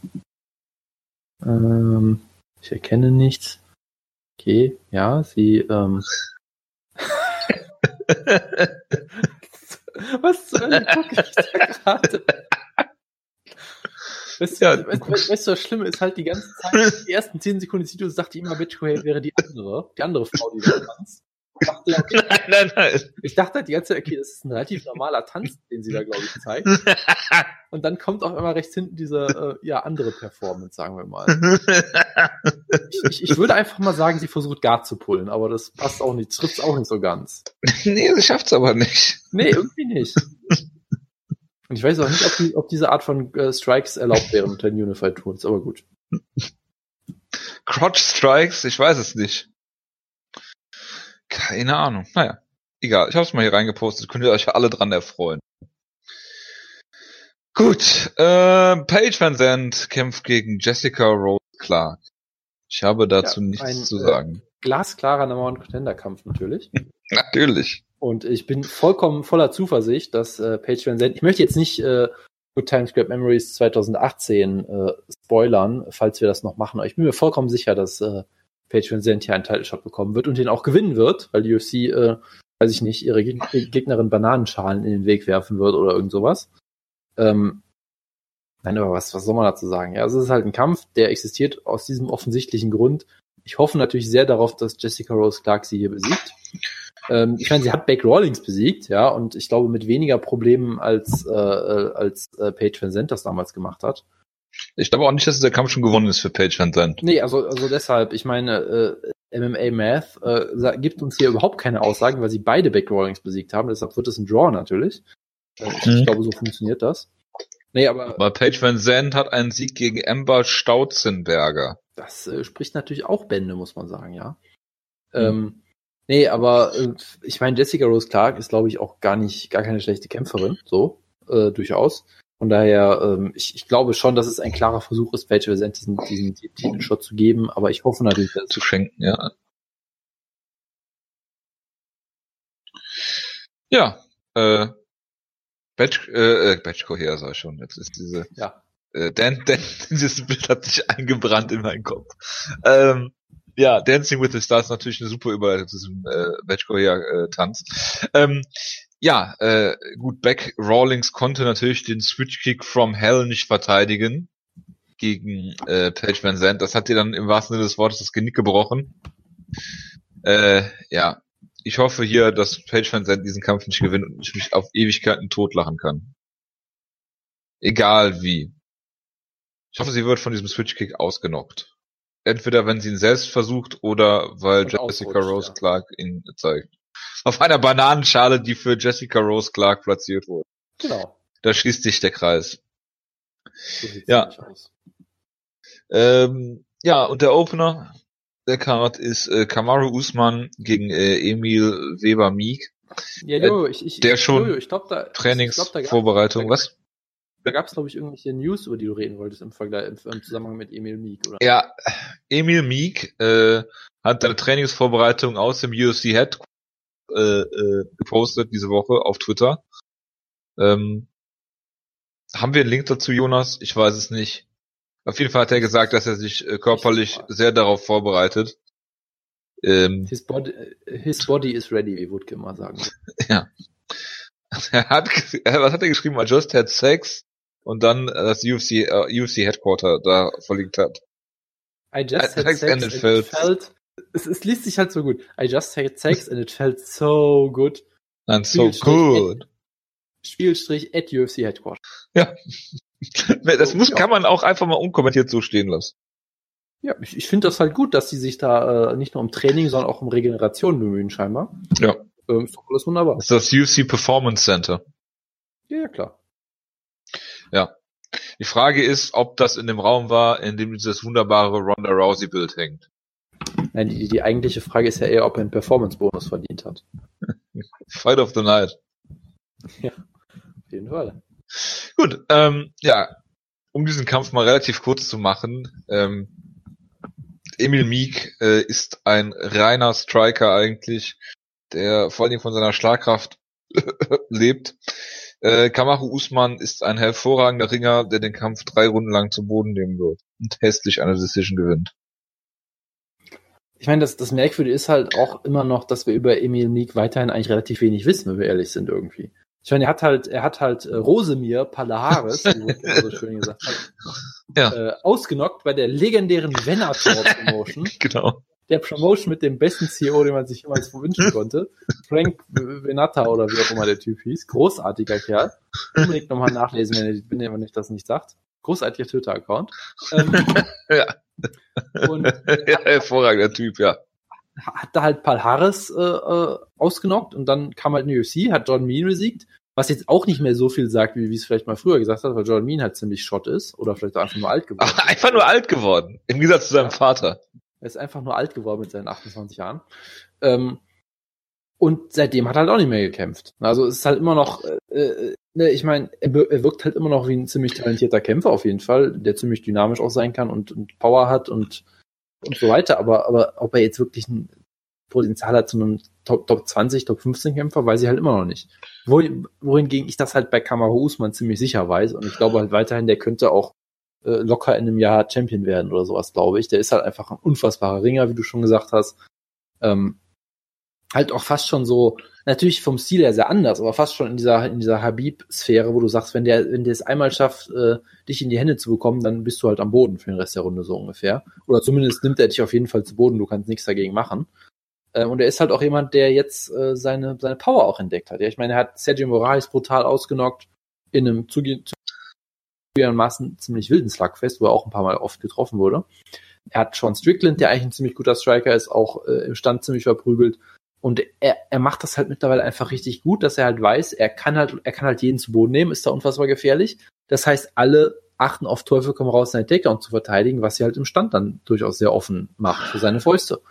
Ähm, ich erkenne nichts. Okay, ja, sie, ähm, [LAUGHS] was zur Hölle gucke ich da gerade? Weißt, du, Ja. weißt, weißt, weißt du, das Schlimme ist halt die ganze Zeit, die ersten zehn Sekunden des Videos sagte immer, Bitch wäre die andere, die andere Frau, die da tanzt. Ich dachte, okay, [LAUGHS] nein, nein, nein. ich dachte halt die ganze Zeit, okay, das ist ein relativ normaler Tanz, den sie da, glaube ich, zeigt. [LAUGHS] Und dann kommt auch immer rechts hinten diese, äh, ja, andere Performance, sagen wir mal. Ich, [LAUGHS] ich, ich würde einfach mal sagen, sie versucht Guard zu pullen, aber das passt auch nicht, trifft auch nicht so ganz. nee, sie schafft's aber nicht. Nee, irgendwie nicht. Und ich weiß auch nicht, ob, die, ob diese Art von äh, Strikes erlaubt wären unter den Unified Tools, aber gut. Crotch Strikes, ich weiß es nicht. Keine Ahnung. Naja, egal. Ich habe es mal hier reingepostet. Könnt ihr euch alle dran erfreuen. Gut. Äh, Paige Van Zandt kämpft gegen Jessica Rose Clark. Ich habe dazu Ja, nichts ein, zu äh, sagen. Glasklarer Number One Contender Kampf natürlich. [LAUGHS] Natürlich. Und ich bin vollkommen voller Zuversicht, dass äh, Paige Van Zandt, ich möchte jetzt nicht äh, Good Times Great Memories 2018 äh, spoilern, falls wir das noch machen, aber ich bin mir vollkommen sicher, dass äh, Paige Van Zandt hier einen Title Shot bekommen wird und den auch gewinnen wird, weil die UFC, äh, weiß ich nicht, ihre Geg Gegnerin Bananenschalen in den Weg werfen wird oder irgend sowas. Ähm, nein, aber was, was soll man dazu sagen? Ja, es ist halt ein Kampf, der existiert aus diesem offensichtlichen Grund. Ich hoffe natürlich sehr darauf, dass Jessica Rose Clark sie hier besiegt. Ähm, ich meine, sie hat Beck Rawlings besiegt, ja, und ich glaube mit weniger Problemen als äh, äh, als äh, Paige Van Zandt das damals gemacht hat. Ich glaube auch nicht, dass der Kampf schon gewonnen ist für Paige Van Zandt. Nee, also also deshalb, ich meine, äh, MMA Math äh, gibt uns hier überhaupt keine Aussagen, weil sie beide Beck Rawlings besiegt haben. Deshalb wird es ein Draw natürlich. Äh, ich, Mhm. ich glaube, so funktioniert das. Nee, aber Aber Paige Van Zandt hat einen Sieg gegen Amber Stautzenberger. Das äh, spricht natürlich auch Bände, muss man sagen, ja. Ähm, nee, aber äh, ich meine, Jessica Rose Clark ist, glaube ich, auch gar nicht, gar keine schlechte Kämpferin, so, äh, durchaus. Von daher, ähm, ich, ich glaube schon, dass es ein klarer Versuch ist, Paige Van diesen, diesen Titelshot zu geben, aber ich hoffe natürlich, dass zu schenken, ja. Ja, äh, Batch, äh, äh, Batchco her, sag ich schon. Jetzt ist diese, ja, äh, Dan, Dan, [LAUGHS] dieses Bild hat sich eingebrannt in meinen Kopf. Ähm, ja, Dancing with the Stars natürlich eine super Überleitung zu diesem äh, Batchco her äh, Tanz. Ähm, ja, äh, gut, Beck Rawlings konnte natürlich den Switch Kick from Hell nicht verteidigen gegen äh, Paige Van Zandt. Das hat ihr dann im wahrsten Sinne des Wortes das Genick gebrochen. Äh, ja, ich hoffe hier, dass Paige Van Zandt diesen Kampf nicht gewinnt und ich mich auf Ewigkeiten totlachen kann. Egal wie. Ich hoffe, sie wird von diesem Switch-Kick ausgenockt. Entweder wenn sie ihn selbst versucht oder weil Und Jessica Rose ja. Clark ihn zeigt. Auf einer Bananenschale, die für Jessica Rose Clark platziert wurde. genau. Da schließt sich der Kreis. So Ja. Ähm, ja, und der Opener der Card ist äh, Kamaru Usman gegen äh, Emil Weber Meek. Ja, Jojo, ich, ich, Äh, der ich, schon Jojo, ich ich glaub, da gab Trainingsvorbereitung, was? da gab's, glaube ich, irgendwelche News, über die du reden wolltest im Vergleich, im, im Zusammenhang mit Emil Meek, oder? Ja, Emil Meek äh, hat eine Trainingsvorbereitung aus dem UFC Head äh, äh, gepostet diese Woche auf Twitter. Ähm, haben wir einen Link dazu, Jonas? Ich weiß es nicht. Auf jeden Fall hat er gesagt, dass er sich äh, körperlich sehr darauf vorbereitet. Ähm, His body, his body is ready, wie Wutke immer sagen. [LAUGHS] [LAUGHS] er hat, äh, was hat er geschrieben? I just had sex und dann äh, das UFC, äh, UFC Headquarter da verlinkt hat. I just I- had sex sex and it felt, es, es liest sich halt so gut. I just had sex and it felt so good. And so good. Spielstrich at UFC Headquarter. [LAUGHS] Das muss, Ja. kann man auch einfach mal unkommentiert so stehen lassen. Ja, ich, ich finde das halt gut, dass sie sich da äh, nicht nur um Training, sondern auch um Regeneration bemühen, scheinbar. Ja. Ähm, ist doch alles wunderbar. Das ist das UFC Performance Center. Ja, ja, klar. Die Frage ist, ob das in dem Raum war, in dem dieses wunderbare Ronda Rousey Bild hängt. Nein, die, die eigentliche Frage ist ja eher, ob er einen Performance-Bonus verdient hat. [LAUGHS] Fight of the Night. Auf jeden Fall. Gut, ähm, ja, um diesen Kampf mal relativ kurz zu machen, ähm, Emil Meek äh, ist ein reiner Striker eigentlich, der vor allem von seiner Schlagkraft [LAUGHS] lebt. Äh, Kamaru Usman ist ein hervorragender Ringer, der den Kampf drei Runden lang zu Boden nehmen wird und hässlich eine Decision gewinnt. Ich meine, das, das Merkwürdige ist halt auch immer noch, dass wir über Emil Meek weiterhin eigentlich relativ wenig wissen, wenn wir ehrlich sind irgendwie. Ich meine, er hat halt, er hat halt äh, Rosemir Palahares, wie so schön gesagt hat, ja. äh, ausgenockt bei der legendären Venator Promotion. [LAUGHS] genau. Der Promotion mit dem besten CEO, den man sich jemals wünschen [LAUGHS] konnte. Frank Venata oder wie auch immer der Typ hieß. Großartiger Kerl. Unbedingt nochmal nachlesen, wenn ihr, wenn ihr das nicht sagt. Großartiger Twitter-Account. Ähm, [LAUGHS] ja. Und ja, hervorragender Typ, ja. Hat da halt Paul Harris äh, äh, ausgenockt und dann kam halt die UFC, hat John Mean besiegt, was jetzt auch nicht mehr so viel sagt, wie, wie es vielleicht mal früher gesagt hat, weil John Mean halt ziemlich Schott ist oder vielleicht auch einfach nur alt geworden. Ach, [LAUGHS] einfach nur alt geworden, im Gegensatz zu seinem ja. Vater. Er ist einfach nur alt geworden mit seinen 28 Jahren. Ähm, und seitdem hat er halt auch nicht mehr gekämpft. Also es ist halt immer noch, äh, äh ne, ich meine, er, wirkt halt immer noch wie ein ziemlich talentierter Kämpfer auf jeden Fall, der ziemlich dynamisch auch sein kann und, und Power hat und, und so weiter. Aber, aber ob er jetzt wirklich ein Potenzial hat zu einem Top, Top 20, Top 15 Kämpfer, weiß ich halt immer noch nicht. Wohin, wohingegen ich das halt bei Kamaru Usman ziemlich sicher weiß und ich glaube halt weiterhin, der könnte auch äh, locker in einem Jahr Champion werden oder sowas, glaube ich. Der ist halt einfach ein unfassbarer Ringer, wie du schon gesagt hast. Ähm, halt auch fast schon so, natürlich vom Stil her sehr anders, aber fast schon in dieser, in dieser Habib-Sphäre, wo du sagst, wenn der, wenn der es einmal schafft, äh, dich in die Hände zu bekommen, dann bist du halt am Boden für den Rest der Runde so ungefähr. Oder zumindest nimmt er dich auf jeden Fall zu Boden, du kannst nichts dagegen machen. Äh, und er ist halt auch jemand, der jetzt äh, seine, seine Power auch entdeckt hat. Ja, ich meine, er hat Sergio Moraes brutal ausgenockt in einem zugegebenermaßen ziemlich wilden Slugfest, wo er auch ein paar Mal oft getroffen wurde. Er hat Sean Strickland, der eigentlich ein ziemlich guter Striker ist, auch äh, im Stand ziemlich verprügelt. Und er, er macht das halt mittlerweile einfach richtig gut, dass er halt weiß, er kann halt, er kann halt jeden zu Boden nehmen, ist da unfassbar gefährlich. Das heißt, alle achten auf Teufel komm raus, seinen Takedown zu verteidigen, was sie halt im Stand dann durchaus sehr offen macht für seine Fäuste.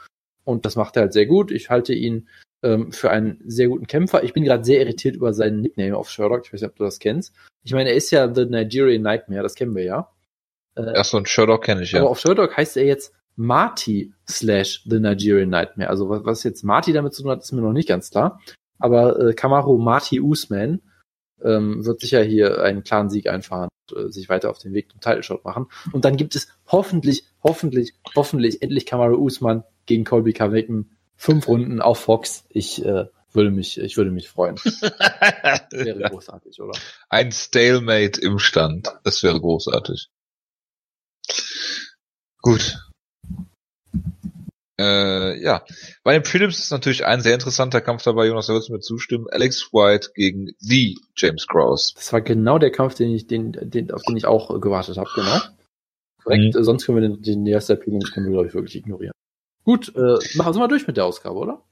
Und das macht er halt sehr gut. Ich halte ihn ähm, für einen sehr guten Kämpfer. Ich bin gerade sehr irritiert über seinen Nickname auf Sherlock. Ich weiß nicht, ob du das kennst. Ich meine, er ist ja The Nigerian Nightmare, das kennen wir ja. Äh, Achso, und Sherlock kenne ich ja. Aber auf Sherlock heißt er jetzt Marty slash The Nigerian Nightmare. Also was, was jetzt Marty damit zu tun hat, ist mir noch nicht ganz klar. Aber äh, Kamaru Marty Usman ähm, wird sicher hier einen klaren Sieg einfahren und äh, sich weiter auf den Weg zum Title Shot machen. Und dann gibt es hoffentlich, hoffentlich, hoffentlich endlich Kamaru Usman gegen Colby Covington. Fünf Runden auf Fox. Ich äh, würde mich, ich würde mich freuen. [LAUGHS] wäre großartig, oder? Ein Stalemate im Stand. Das wäre großartig. Gut. Äh, ja, bei den Phillips ist natürlich ein sehr interessanter Kampf dabei, Jonas, da würdest du mir zustimmen. Alex White gegen The James Krause. Das war genau der Kampf, den ich, den, den, auf den ich auch gewartet habe, genau. Korrekt, mhm. sonst können wir den, den ersten Prelims können wir, glaube ich, wirklich ignorieren. Gut, äh, machen wir mal durch mit der Ausgabe, oder?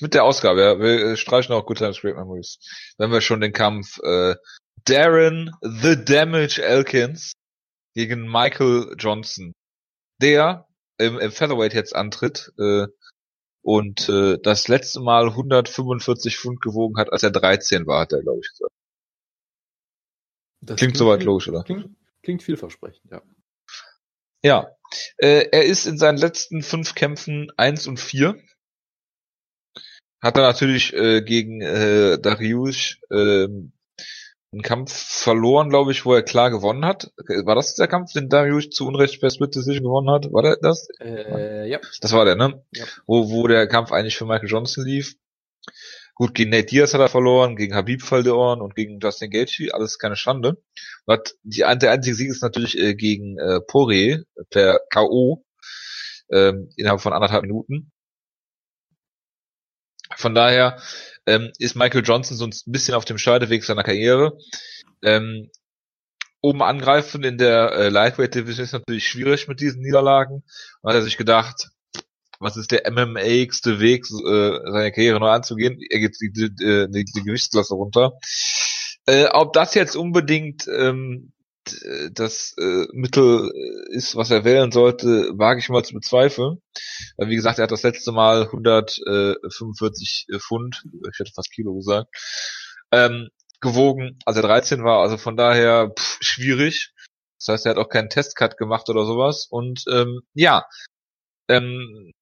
Mit der Ausgabe, ja. Wir streichen auch Good Times Great Memories. Wenn wir schon den Kampf äh, Darren The Damage Elkins gegen Michael Johnson, der im, im Featherweight jetzt antritt äh, und äh, das letzte Mal 145 Pfund gewogen hat, als er 13 war, hat er, glaube ich, gesagt. Das klingt, klingt soweit logisch, oder? Klingt, klingt vielversprechend, ja. Ja. Äh, er ist in seinen letzten fünf Kämpfen eins und vier. Hat er natürlich äh, gegen äh, Darius äh, einen Kampf verloren, glaube ich, wo er klar gewonnen hat. War das der Kampf, den Darius zu Unrecht per Split Decision gewonnen hat? War der das? Äh, ja. Das war der, ne? Ja. Wo, wo der Kampf eigentlich für Michael Johnson lief. Gut, gegen Nate Diaz hat er verloren, gegen Habib verloren und gegen Justin Gaethje, alles keine Schande. Und die, der einzige Sieg ist natürlich äh, gegen äh, Poirier per K.O. Ähm, innerhalb von anderthalb Minuten. Von daher ähm, ist Michael Johnson so ein bisschen auf dem Scheideweg seiner Karriere. Ähm, oben angreifen in der äh, Lightweight Division ist natürlich schwierig mit diesen Niederlagen. Und hat er sich gedacht, was ist der MMA-igste Weg, äh, seine Karriere neu anzugehen? Er geht die, die, die, die Gewichtsklasse runter. Äh, ob das jetzt unbedingt ähm, das äh, Mittel ist, was er wählen sollte, wage ich mal zu bezweifeln. Weil, wie gesagt, er hat das letzte Mal 145 Pfund, ich hätte fast Kilo gesagt, ähm, gewogen, als er 13 war. Also von daher pff, schwierig. Das heißt, er hat auch keinen Testcut gemacht oder sowas. Und ähm, ja, ähm,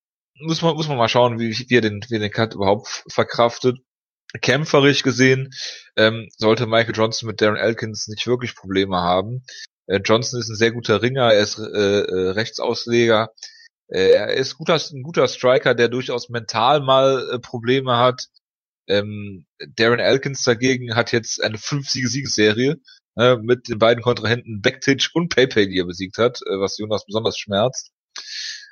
muss man muss man mal schauen, wie, wie er den wie er den Cut überhaupt verkraftet. Kämpferisch gesehen ähm, sollte Michael Johnson mit Darren Elkins nicht wirklich Probleme haben. Äh, Johnson ist ein sehr guter Ringer, er ist äh, äh, Rechtsausleger, äh, er ist guter, ein guter Striker, der durchaus mental mal äh, Probleme hat. Ähm, Darren Elkins dagegen hat jetzt eine fünfsiege Siegesserie äh, mit den beiden Kontrahenten Backtitch und PayPay, die er besiegt hat, äh, was Jonas besonders schmerzt.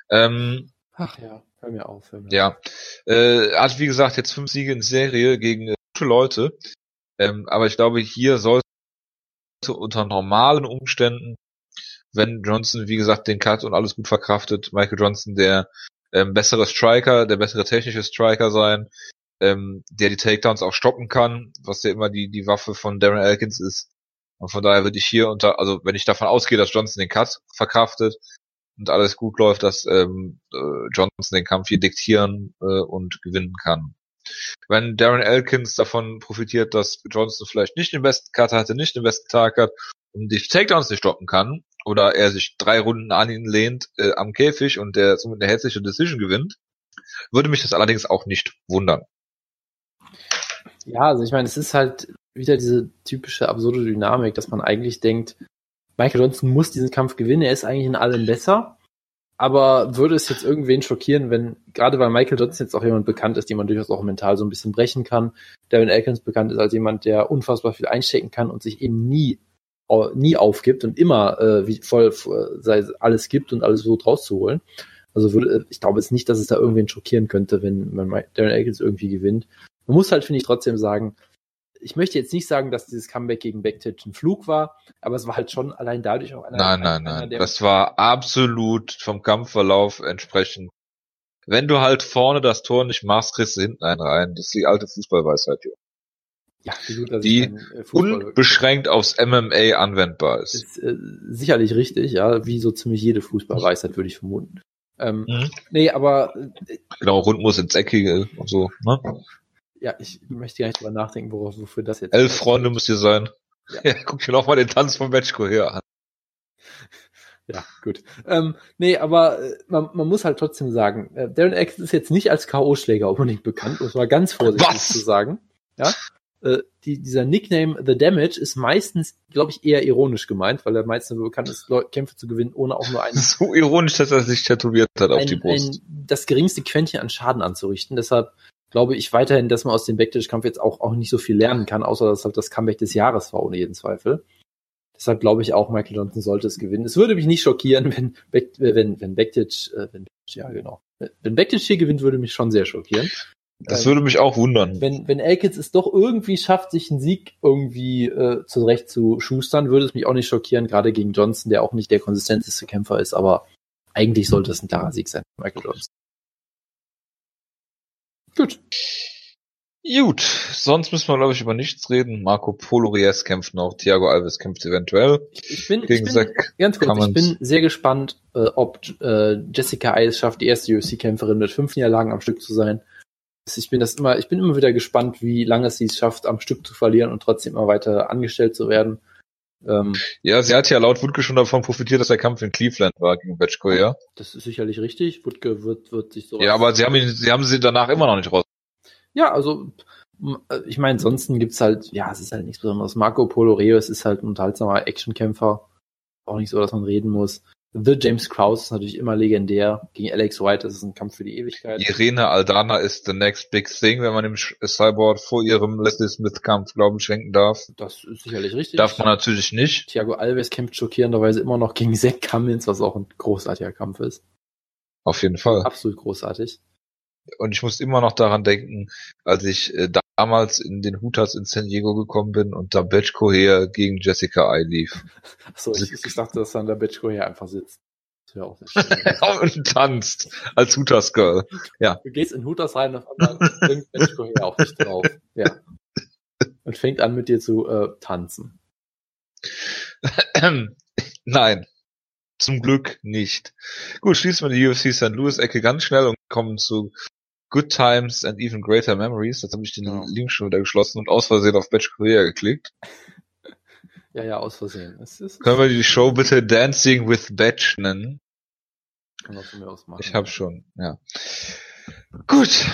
Ähm, Ach ja, hör mir auf. Hör mir ja, äh, hat wie gesagt jetzt fünf Siege in Serie gegen äh, gute Leute. Ähm, aber ich glaube, hier sollte unter normalen Umständen, wenn Johnson, wie gesagt, den Cut und alles gut verkraftet, Michael Johnson der ähm, bessere Striker, der bessere technische Striker sein, ähm, der die Takedowns auch stoppen kann, was ja immer die, die Waffe von Darren Elkins ist. Und von daher würde ich hier unter, also wenn ich davon ausgehe, dass Johnson den Cut verkraftet und alles gut läuft, dass ähm, äh, Johnson den Kampf hier diktieren äh, und gewinnen kann. Wenn Darren Elkins davon profitiert, dass Johnson vielleicht nicht den besten Cut hatte, nicht den besten Tag hat und die Takedowns nicht stoppen kann, oder er sich drei Runden an ihn lehnt äh, am Käfig und der somit eine hässliche Decision gewinnt, würde mich das allerdings auch nicht wundern. Ja, also ich meine, es ist halt wieder diese typische absurde Dynamik, dass man eigentlich denkt, Michael Johnson muss diesen Kampf gewinnen, er ist eigentlich in allem besser. Aber würde es jetzt irgendwen schockieren, wenn, gerade weil Michael Johnson jetzt auch jemand bekannt ist, den man durchaus auch mental so ein bisschen brechen kann, Darren Elkins bekannt ist als jemand, der unfassbar viel einstecken kann und sich eben nie, nie aufgibt und immer äh, wie voll sei, alles gibt und alles versucht rauszuholen. Also würde, ich glaube jetzt nicht, dass es da irgendwen schockieren könnte, wenn, wenn Darren Elkins irgendwie gewinnt. Man muss halt, finde ich, trotzdem sagen, ich möchte jetzt nicht sagen, dass dieses Comeback gegen Backtitch ein Flug war, aber es war halt schon allein dadurch auch einer. Nein, nein, nein. Das war absolut vom Kampfverlauf entsprechend. Wenn du halt vorne das Tor nicht machst, kriegst du hinten einen rein. Das ist die alte Fußballweisheit hier. Ja, gut, die äh, unbeschränkt aufs MMA anwendbar ist. ist äh, sicherlich richtig, ja, wie so ziemlich jede Fußballweisheit, würde ich vermuten. Ähm, mhm. Nee, aber. Äh, genau, rund muss ins Eckige und so, ne? Ja, ich möchte gar nicht drüber nachdenken, worauf, wofür das jetzt. Elf Freunde müsst ihr sein. Ja. [LAUGHS] ja guck dir noch mal den Tanz von Matchko her an. [LAUGHS] Ja, gut. Ähm, nee, aber äh, man, man muss halt trotzdem sagen, äh, Darren X ist jetzt nicht als K.O.-Schläger unbedingt bekannt, um es mal ganz vorsichtig Was? zu sagen. Ja. Äh, die, dieser Nickname The Damage ist meistens, glaube ich, eher ironisch gemeint, weil er meistens bekannt ist, Kämpfe zu gewinnen, ohne auch nur einen. [LAUGHS] So ironisch, dass er sich tätowiert hat auf ein, die Brust. Ein, das geringste Quäntchen an Schaden anzurichten. Deshalb glaube ich weiterhin, dass man aus dem Backlash-Kampf jetzt auch, auch nicht so viel lernen kann, außer dass halt das Comeback des Jahres war, ohne jeden Zweifel. Deshalb glaube ich auch, Michael Johnson sollte es gewinnen. Es würde mich nicht schockieren, wenn, Back, äh, wenn, wenn Backlash, äh, wenn, ja genau, wenn Backlash hier gewinnt, würde mich schon sehr schockieren. Das würde mich auch wundern. Wenn, wenn Elkins es doch irgendwie schafft, sich einen Sieg irgendwie äh, zurecht zu schustern, würde es mich auch nicht schockieren, gerade gegen Johnson, der auch nicht der konsistenteste Kämpfer ist, aber eigentlich sollte es ein klarer Sieg sein, Michael Johnson. Gut. Gut, sonst müssen wir, glaube ich, über nichts reden. Marco Polo Reyes kämpft noch, Thiago Alves kämpft eventuell. Ich bin, gegen ich bin ganz kurz, ich bin sehr gespannt, äh, ob äh, Jessica Ayes schafft, die erste UFC-Kämpferin mit fünf Niederlagen am Stück zu sein. Ich bin das immer, ich bin immer wieder gespannt, wie lange sie es schafft, am Stück zu verlieren und trotzdem immer weiter angestellt zu werden. Ähm, ja, sie hat ja laut Wutke schon davon profitiert, dass der Kampf in Cleveland war gegen Betchko, ja. Das ist sicherlich richtig. Wutke wird, wird sich so. Ja, aber sie haben ihn, sie haben sie danach immer noch nicht raus. Ja, also, äh, ich meine, ansonsten gibt's halt, ja, es ist halt nichts Besonderes. Marco Polo Reus ist halt ein unterhaltsamer Actionkämpfer. Auch nicht so, dass man reden muss. The James Krause ist natürlich immer legendär. Gegen Alex White, das ist ein Kampf für die Ewigkeit. Irene Aldana ist the next big thing, wenn man im Cyborg vor ihrem Leslie Smith-Kampf Glauben schenken darf. Das ist sicherlich richtig. Darf man natürlich nicht. Thiago Alves kämpft schockierenderweise immer noch gegen Zach Cummins, was auch ein großartiger Kampf ist. Auf jeden Fall. Absolut großartig. Und ich muss immer noch daran denken, als ich äh, damals in den Hutas in San Diego gekommen bin und da Betchko her gegen Jessica I lief. Achso, ich, ich dachte, dass dann der Betchko her einfach sitzt. Wäre auch [LAUGHS] Und tanzt als Hutas Girl. Ja. Du gehst in Hutas rein und bringt Betchko her auf dich drauf. Ja. Und fängt an mit dir zu äh, tanzen. [CLEARS THROAT] Nein. Zum Glück nicht. Gut, schließen wir die UFC St. Louis Ecke ganz schnell und kommen zu Good Times and Even Greater Memories. Jetzt habe ich den Ja. Link schon wieder geschlossen und aus Versehen auf Batch Korea geklickt. Ja, ja, aus Versehen. Es ist, Können wir die Show bitte Dancing with Batch nennen? kann man von mir aus machen. Ich habe schon, ja. Gut.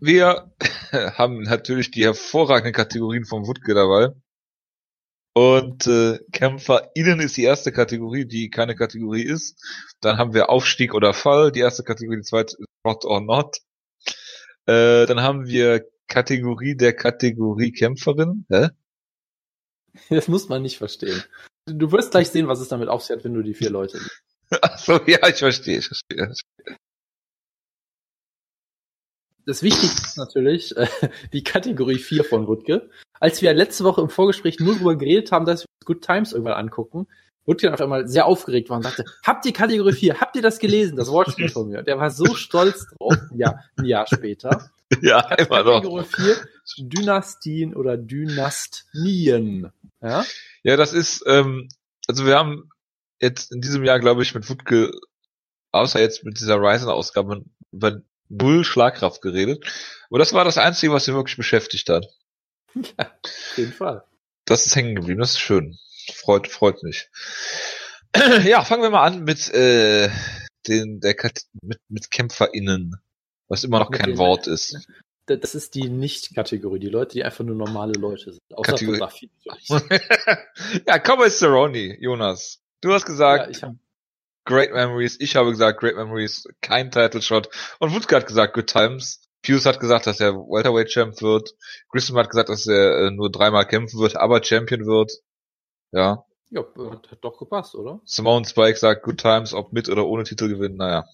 Wir [LAUGHS] haben natürlich die hervorragenden Kategorien vom Wutke dabei. Und äh, Kämpfer innen ist die erste Kategorie, die keine Kategorie ist. Dann haben wir Aufstieg oder Fall, die erste Kategorie, die zweite ist Not or Not. Äh, dann haben wir Kategorie der Kategorie Kämpferin. Hä? [LAUGHS] Das muss man nicht verstehen. Du wirst gleich sehen, was es damit auf sich hat, wenn du die vier Leute. [LAUGHS] Achso, ja, ich verstehe, ich verstehe. Das Wichtigste ist natürlich [LAUGHS] äh, die Kategorie 4 von Wutke. Als wir letzte Woche im Vorgespräch nur darüber geredet haben, dass wir Good Times irgendwann angucken, Wutke auf einmal sehr aufgeregt war und sagte, habt ihr Kategorie 4, habt ihr das gelesen, das Watchspiel von mir? Der war so stolz drauf, ja, ein Jahr später. Ja, immer noch. Kategorie 4, Dynastien oder Dynastien. Ja? Ja, das ist, ähm, also wir haben jetzt in diesem Jahr, glaube ich, mit Wutke, außer jetzt mit dieser Ryzen-Ausgabe, über null Schlagkraft geredet. Aber das war das Einzige, was ihn wirklich beschäftigt hat. Auf jeden Fall. Das ist hängen geblieben, das ist schön. Freut, freut mich. [CLEARS THROAT] Ja, fangen wir mal an mit, äh, den, der Kat mit, mit KämpferInnen, was immer noch kein den- Wort ist. Da- Das ist die Nicht-Kategorie, die Leute, die einfach nur normale Leute sind. Außer Kategorie- Fotografie natürlich. [LAUGHS] ja, komm Cerrone, Jonas. Du hast gesagt, Ja, Great Memories. Ich habe gesagt Great Memories, kein Title Shot. Und Wutke hat gesagt Good Times. Pius hat gesagt, dass er Welterweight Champ wird. Grissom hat gesagt, dass er äh, nur dreimal kämpfen wird, aber Champion wird. Ja. ja, hat hat doch gepasst, oder? Simone Spike sagt Good Times, ob mit oder ohne Titel gewinnen. Naja.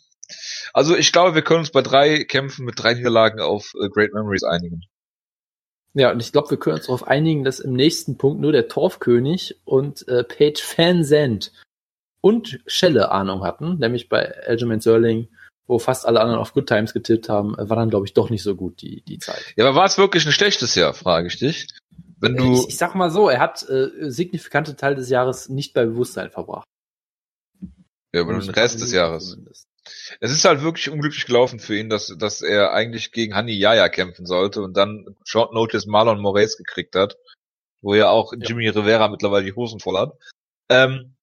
Also ich glaube, wir können uns bei drei Kämpfen mit drei Niederlagen auf äh, Great Memories einigen. Ja, und ich glaube, wir können uns darauf einigen, dass im nächsten Punkt nur der Torfkönig und äh, Page Van Zandt und Schelle Ahnung hatten, nämlich bei Aljamain Sterling, wo fast alle anderen auf Good Times getippt haben, äh, war dann, glaube ich, doch nicht so gut die, die Zeit. Ja, aber war es wirklich ein schlechtes Jahr, frage ich dich. Wenn du, Ich, ich sag mal so, er hat äh, signifikante Teil des Jahres nicht bei Bewusstsein verbracht. ja, über den Rest des Jahres. Zumindest. Es ist halt wirklich unglücklich gelaufen für ihn, dass, dass er eigentlich gegen Hani Yaya kämpfen sollte und dann Short Notice Marlon Moraes gekriegt hat, wo ja auch Jimmy Rivera mittlerweile die Hosen voll hat. Ähm,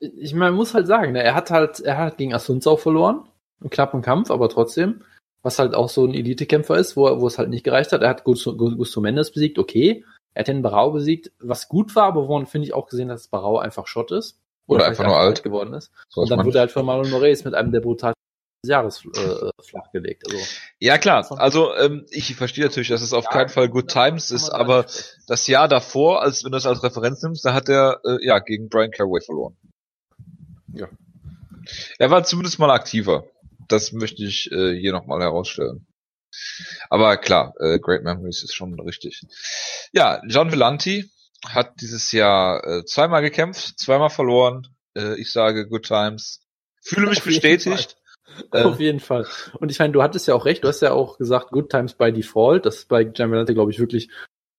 Ich meine, man muss halt sagen, ne, er hat halt, er hat gegen Asunzau verloren, einen knappen Kampf, aber trotzdem, was halt auch so ein Elitekämpfer ist, wo, wo es halt nicht gereicht hat. Er hat Gusto, Gusto Mendes besiegt, okay. Er hat den Barau besiegt, was gut war, aber woran finde ich auch gesehen, dass Barau einfach Schott ist. Oder vielleicht einfach nur alt. geworden ist. so Und dann wurde er halt von Marlon Moraes mit einem der brutalsten des Jahres äh, flachgelegt. Also, ja klar, also ähm, ich verstehe natürlich, dass es auf Ja, keinen Fall Good Times ist, man aber das Jahr davor, als wenn du das als Referenz nimmst, da hat er äh, ja gegen Brian Caraway verloren. Ja. Er war zumindest mal aktiver. Das möchte ich äh, hier nochmal herausstellen. Aber klar, äh, Great Memories ist schon richtig. Ja, John Villanti hat dieses Jahr äh, zweimal gekämpft, zweimal verloren. Äh, ich sage Good Times. Fühle mich Auf jeden bestätigt. Äh, Auf jeden Fall. Und ich meine, du hattest ja auch recht, du hast ja auch gesagt, Good Times by Default. Das ist bei Jamalante, glaube ich, wirklich,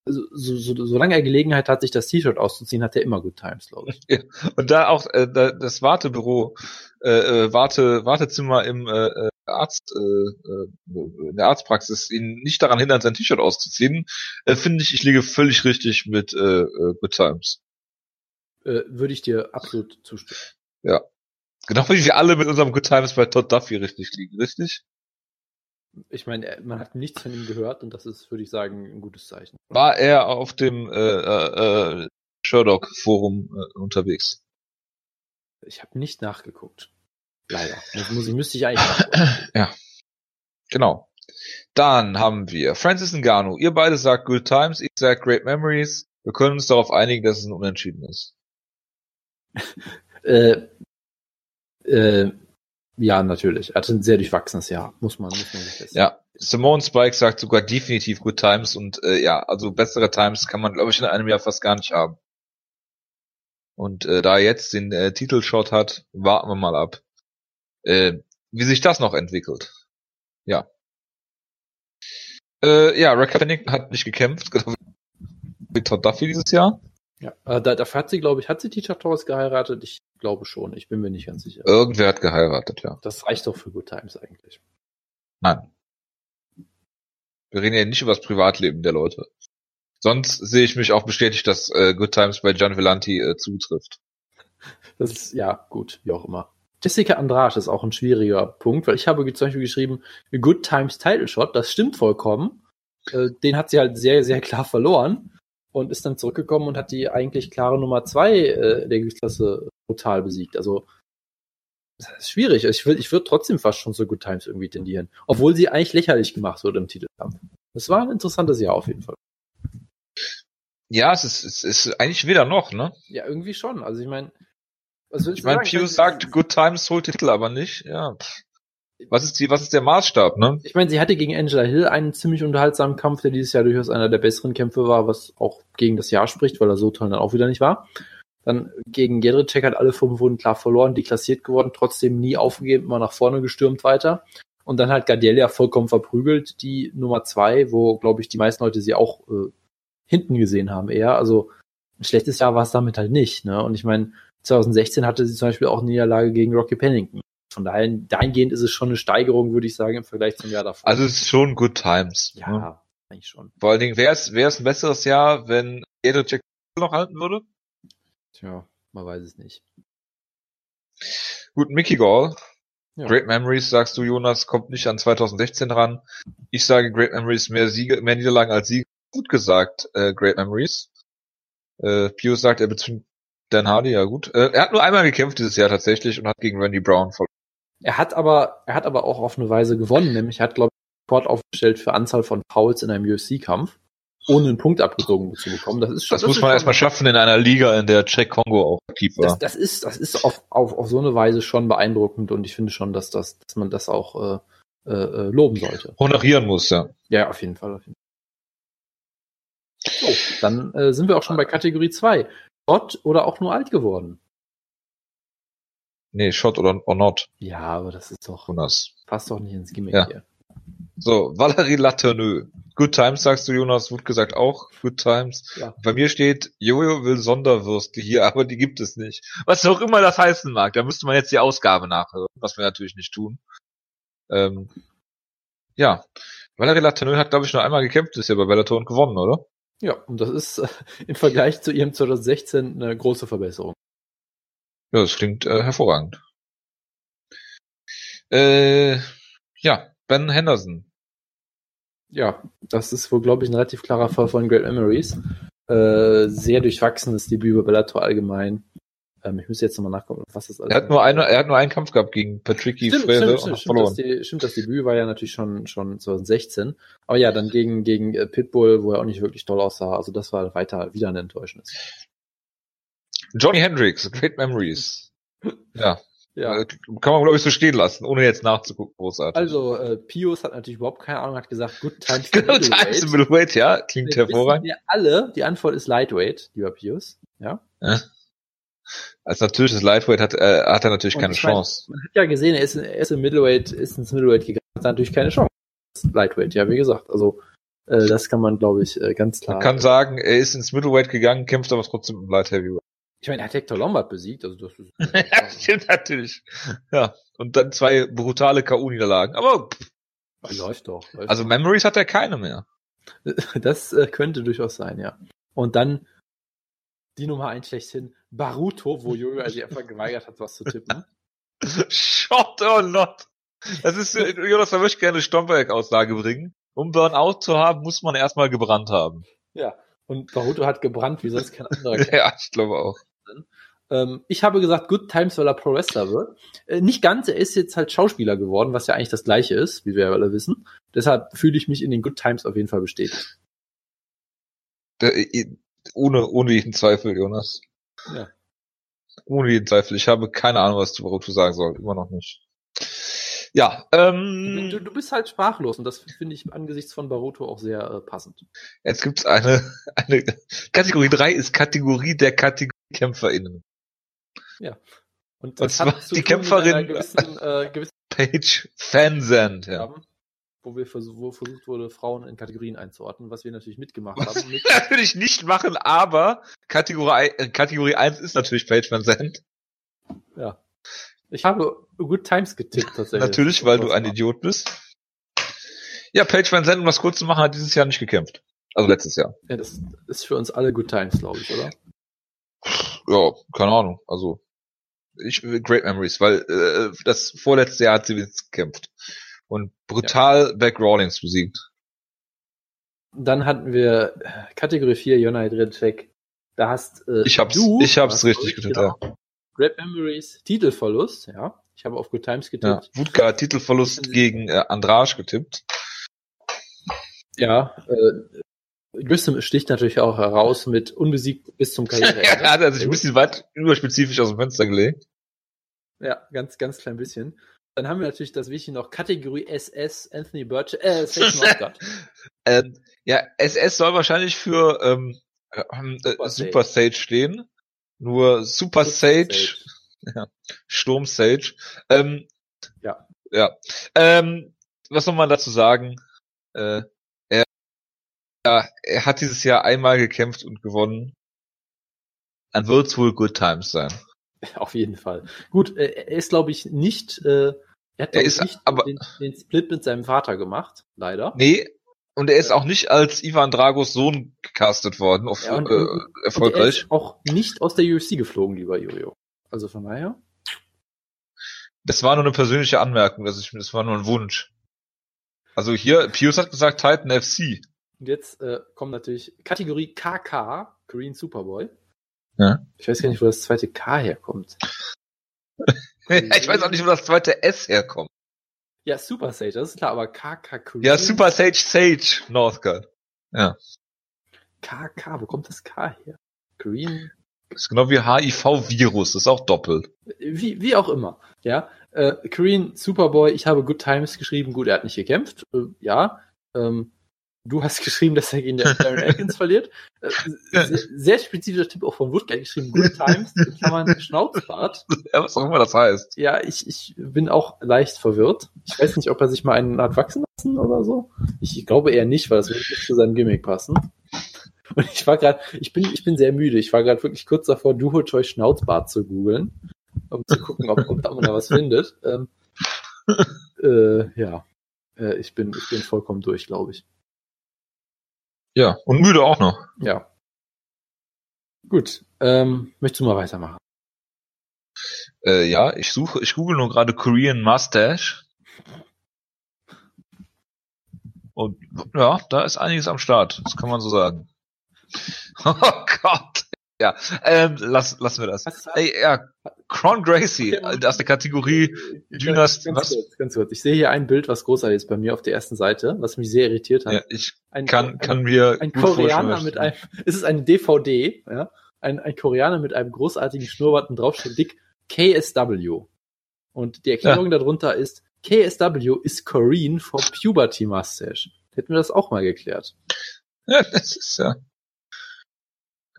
so, so, so, solange er Gelegenheit hat, sich das T-Shirt auszuziehen, hat er immer Good Times, glaube ich. [LAUGHS] Und da auch äh, da, das Wartebüro, äh, äh, Warte, Wartezimmer im äh, äh, Arzt, äh, äh, in der Arztpraxis ihn nicht daran hindert, sein T-Shirt auszuziehen, äh, finde ich, ich liege völlig richtig mit äh, Good Times. Äh, würde ich dir absolut zustimmen. Genau wie wir alle mit unserem Good Times bei Todd Duffy richtig liegen, richtig? Ich meine, man hat nichts von ihm gehört und das ist, würde ich sagen, ein gutes Zeichen. War er auf dem äh, äh, äh, Sherlock Forum äh, unterwegs? Ich habe nicht nachgeguckt. Leider. Das muss ich, müsste ich eigentlich nachgucken. [CLEARS THROAT] Genau. Dann haben wir Francis Ngannou. Ihr beide sagt Good Times, ich sag Great Memories. Wir können uns darauf einigen, dass es ein Unentschieden ist. äh, äh, ja, natürlich. Er hatte ein sehr durchwachsenes Jahr. Muss man, muss man sich feststellen. Ja. Simone Spike sagt sogar definitiv Good Times und äh, ja, also bessere Times kann man, glaube ich, in einem Jahr fast gar nicht haben. Und äh, da er jetzt den äh, Titelshot hat, warten wir mal ab, äh, wie sich das noch entwickelt. Ja. Äh, ja, Rebecca Pennington hat nicht gekämpft, genau wie Todd Duffy dieses Jahr. Ja, äh, da, dafür hat sie, glaube ich, hat sie Teacher Torres geheiratet? Ich glaube schon. Ich bin mir nicht ganz sicher. Irgendwer hat geheiratet, ja. Das reicht doch für Good Times eigentlich. Nein. Wir reden ja nicht über das Privatleben der Leute. Sonst sehe ich mich auch bestätigt, dass äh, Good Times bei Gian Villanti äh, zutrifft. Das ist, ja, gut, wie auch immer. Jessica Andrade ist auch ein schwieriger Punkt, weil ich habe zum Beispiel geschrieben, Good Times Title Shot, das stimmt vollkommen. Äh, den hat sie halt sehr, sehr klar verloren und ist dann zurückgekommen und hat die eigentlich klare Nummer zwei äh, der Gewichtsklasse brutal besiegt. Also das ist schwierig. Ich würde ich würd trotzdem fast schon zu Good Times irgendwie tendieren. Obwohl sie eigentlich lächerlich gemacht wurde im Titelkampf. Das war ein interessantes Jahr auf jeden Fall. Ja, es ist, es ist eigentlich weder noch, ne? Ja, irgendwie schon. Also ich meine, was ich, ich meine, Pius sagt, Good Times holt Titel, aber nicht. Ja. Was ist die, was ist der Maßstab, ne? Ich meine, sie hatte gegen Angela Hill einen ziemlich unterhaltsamen Kampf, der dieses Jahr durchaus einer der besseren Kämpfe war, was auch gegen das Jahr spricht, weil er so toll dann auch wieder nicht war. Dann gegen Jedrzejczyk hat alle fünf Wunden klar verloren, deklassiert geworden, trotzdem nie aufgegeben, immer nach vorne gestürmt weiter. Und dann halt Gardelia vollkommen verprügelt, die Nummer zwei, wo, glaube ich, die meisten Leute sie auch äh, hinten gesehen haben eher. Also ein schlechtes Jahr war es damit halt nicht. Ne? Und ich meine, 2016 hatte sie zum Beispiel auch eine Niederlage gegen Rocky Pennington. Von daher, dahingehend ist es schon eine Steigerung, würde ich sagen, im Vergleich zum Jahr davor. Also es ist schon Good Times. Ja, ne? eigentlich schon. Vor allen Dingen, wäre es, wäre es ein besseres Jahr, wenn Jack noch halten würde? Tja, man weiß es nicht. Gut, Mickey Gall. Ja. Great Memories, sagst du, Jonas, kommt nicht an 2016 ran. Ich sage Great Memories, mehr Siege, mehr Niederlagen als Siege. Gut gesagt, äh, Great Memories. Äh, Pius sagt, er bezwingt Dan Hardy, ja gut. Äh, er hat nur einmal gekämpft dieses Jahr tatsächlich und hat gegen Randy Brown verloren. Er hat aber, er hat aber auch auf eine Weise gewonnen, nämlich er hat, glaube ich, Rekord aufgestellt für Anzahl von Fouls in einem UFC-Kampf, ohne einen Punkt abgezogen zu bekommen. Das ist schon. Das, das muss man erstmal schaffen in einer Liga, in der Jack Kongo auch aktiv war. Das, das ist, das ist auf, auf, auf so eine Weise schon beeindruckend und ich finde schon, dass das, dass man das auch äh, äh, loben sollte. Honorieren muss, ja. Ja, auf jeden Fall. Auf jeden Fall. So, dann äh, sind wir auch schon bei Kategorie 2. Shot oder auch nur alt geworden? Nee, Shot oder or not. Ja, aber das ist doch. Jonas. Passt doch nicht ins Gimmick ja. hier. So, Valerie Laterneux. Good Times sagst du, Jonas, wird gesagt auch. Good Times. Ja. Bei mir steht, Jojo will Sonderwürste hier, [LAUGHS] aber die gibt es nicht. Was auch immer das heißen mag. Da müsste man jetzt die Ausgabe nachhören, was wir natürlich nicht tun. Ähm, ja. Valerie Laterneux hat, glaube ich, nur einmal gekämpft, ist ja bei Bellator und gewonnen, oder? Ja, und das ist äh, im Vergleich zu ihrem 2016 eine große Verbesserung. Ja, das klingt äh, hervorragend. Äh, ja, Ben Henderson. Ja, das ist wohl, glaube ich, ein relativ klarer Fall von Great Memories. Äh, sehr durchwachsenes Debüt bei Bellator allgemein. Ähm, ich muss jetzt nochmal nachgucken, was das alles Er hat nur eine, er hat nur einen Kampf gehabt gegen Patricky Frere und hat verloren. Stimmt das, stimmt, das Debüt war ja natürlich schon, schon 2016. Aber ja, dann gegen, gegen äh, Pitbull, wo er auch nicht wirklich toll aussah. Also das war weiter wieder ein Enttäuschendes. Johnny Hendricks, Great Memories. Ja. Ja. Äh, kann man, glaube ich, so stehen lassen, ohne jetzt nachzugucken, großartig. Also, äh, Pius hat natürlich überhaupt keine Ahnung, hat gesagt, Good [LAUGHS] Times Good Times Middleweight, ja, klingt Wir hervorragend. Wir alle, die Antwort ist Lightweight, lieber Pius, ja. ja. Als natürliches Lightweight hat, äh, hat er natürlich keine Chance. Man hat ja gesehen, er ist, er ist im Middleweight, ist ins Middleweight gegangen, hat natürlich keine Chance. Lightweight, ja, wie gesagt. Also äh, das kann man, glaube ich, äh, ganz klar. Man kann sagen, er ist ins Middleweight gegangen, kämpft aber trotzdem im Light Heavyweight. Ich meine, er hat Hector Lombard besiegt, also das ist. [LAUGHS] ja, stimmt natürlich. Ja. Und dann zwei brutale K.O.-Niederlagen. Aber pff. läuft doch. Läuft also Memories hat er keine mehr. [LAUGHS] Das äh, könnte durchaus sein, ja. Und dann die Nummer eins schlechthin, Baruto, wo Jojo [LAUGHS] sich einfach geweigert hat, was zu tippen. Shot or not. Das ist, Jonas, da möchte ich gerne Stomberg-Aussage bringen. Um Burnout zu haben, muss man erstmal gebrannt haben. Ja. Und Baruto hat gebrannt, wie sonst kein anderer. ja, ich glaube auch. Ähm, ich habe gesagt, Good Times, weil er Pro Wrestler wird. Äh, nicht ganz, er ist jetzt halt Schauspieler geworden, was ja eigentlich das gleiche ist, wie wir ja alle wissen. Deshalb fühle ich mich in den Good Times auf jeden Fall bestätigt. Der, ohne, ohne jeden Zweifel, Jonas. Ja. Ohne jeden Zweifel. Ich habe keine Ahnung, was du Baruto sagen soll. Immer noch nicht. Ja, ähm. Du, du bist halt sprachlos und das finde ich angesichts von Baruto auch sehr äh, passend. Jetzt gibt's eine, [LAUGHS] eine Kategorie 3 ist Kategorie der KategoriekämpferInnen. Ja. Und, und zwar die Kämpferin gewissen, äh, gewissen Page Fansend, ja. Haben wo wir vers wo versucht wurde, Frauen in Kategorien einzuordnen, was wir natürlich mitgemacht was haben. [LAUGHS] Mit natürlich nicht machen, aber Kategorie, äh, Kategorie 1 ist natürlich Page Van Zandt. Ja. Ich habe Good Times getippt tatsächlich. natürlich, weil du ein Idiot bist. Ja, Page Van Zandt, um das kurz zu machen, hat dieses Jahr nicht gekämpft. Also letztes Jahr. Ja, das ist für uns alle Good Times, glaube ich, oder? Ja, keine Ahnung. Also ich Great Memories, weil äh, das vorletzte Jahr hat sie gekämpft und brutal ja. Beck Rawlings besiegt. Dann hatten wir Kategorie 4 United Redcheck. Da hast äh, ich hab's, du, ich hab's richtig getippt, genau. ja. Great Memories, Titelverlust, ja. Ich habe auf Good Times getippt. Ja, Wutka Titelverlust gegen äh, Andrasch getippt. Ja, äh, Grissom sticht natürlich auch heraus mit unbesiegt bis zum [LAUGHS] Karriereende. er hat sich ein bisschen weit überspezifisch aus dem Fenster gelegt. Ja, ganz, ganz klein bisschen. Dann haben wir natürlich das Wichtige noch Kategorie SS, Anthony Birch, äh, [LAUGHS] Sage ähm, Ja, SS soll wahrscheinlich für ähm, äh, Super, Super Sage. Sage stehen. Nur Super, Super Sage, Sage. [LAUGHS] Ja, Sturm Sage. Ähm, ja. Ja. Ähm, was soll man dazu sagen? Äh, ja, er hat dieses Jahr einmal gekämpft und gewonnen. Dann wird's wohl Good Times sein. [LAUGHS] Auf jeden Fall. Gut, äh, er ist, glaube ich, nicht, äh, er hat er ist, nicht aber, den, den, Split mit seinem Vater gemacht, leider. Nee, und er ist auch nicht als Ivan Dragos Sohn gecastet worden, auf, ja, und, äh, erfolgreich. Und er ist auch nicht aus der UFC geflogen, lieber Jojo. Also von daher. Das war nur eine persönliche Anmerkung, das, ist, das war nur ein Wunsch. Also hier, Pius hat gesagt Titan FC. Und jetzt äh, kommt natürlich Kategorie KK, Green Superboy. Ja. Ich weiß gar nicht, wo das zweite K herkommt. [LAUGHS] ich weiß auch nicht, wo das zweite S herkommt. Ja, Super Sage, das ist klar, aber KK Green. Ja, Super Sage Sage Northgard. Ja. KK, wo kommt das K her? Green. Das ist genau wie HIV-Virus, ist auch doppelt. Wie, wie auch immer. Ja. Äh, Green Superboy, ich habe Good Times geschrieben, gut, er hat nicht gekämpft. Äh, ja. Ähm, Du hast [LAUGHS] geschrieben, dass er gegen Darren [LAUGHS] Atkins verliert. Äh, sehr, sehr, spezifischer Tipp auch von Woodgate geschrieben. Good Times, kann man [LAUGHS] Schnauzbart. Ja, was auch immer das heißt. Ja, ich, ich bin auch leicht verwirrt. Ich weiß nicht, ob er sich mal einen hat wachsen lassen oder so. Ich glaube eher nicht, weil das würde nicht zu seinem Gimmick passen. Und ich war gerade, ich bin, ich bin sehr müde. Ich war gerade wirklich kurz davor, Duo Toy Schnauzbart zu googeln, um zu gucken, ob, ob man da was findet. Ähm, äh, ja, äh, ich bin, ich bin vollkommen durch, glaube ich. Ja, und müde auch noch. Ja. Gut. Ähm, möchtest du mal weitermachen? Äh, ja, ich suche, ich google nur gerade Korean Mustache. Und ja, da ist einiges am Start, das kann man so sagen. [LAUGHS] Oh Gott. Ja, ähm, lass, lassen wir das. Ey, ja, Cron Gracie, aus der Kategorie Dynast, ganz, was? Kurz, ganz kurz. Ich sehe hier ein Bild, was großartig ist bei mir auf der ersten Seite, was mich sehr irritiert hat. Ja, ich ein, kann, ein, kann mir ein Koreaner mit einem, ist es eine DVD, ja? Ein, ein Koreaner mit einem großartigen Schnurrbart und draufsteht dick KSW. Und die Erklärung ja. darunter ist, KSW ist Korean for Puberty Mustache. Hätten wir das auch mal geklärt. Ja, das ist ja.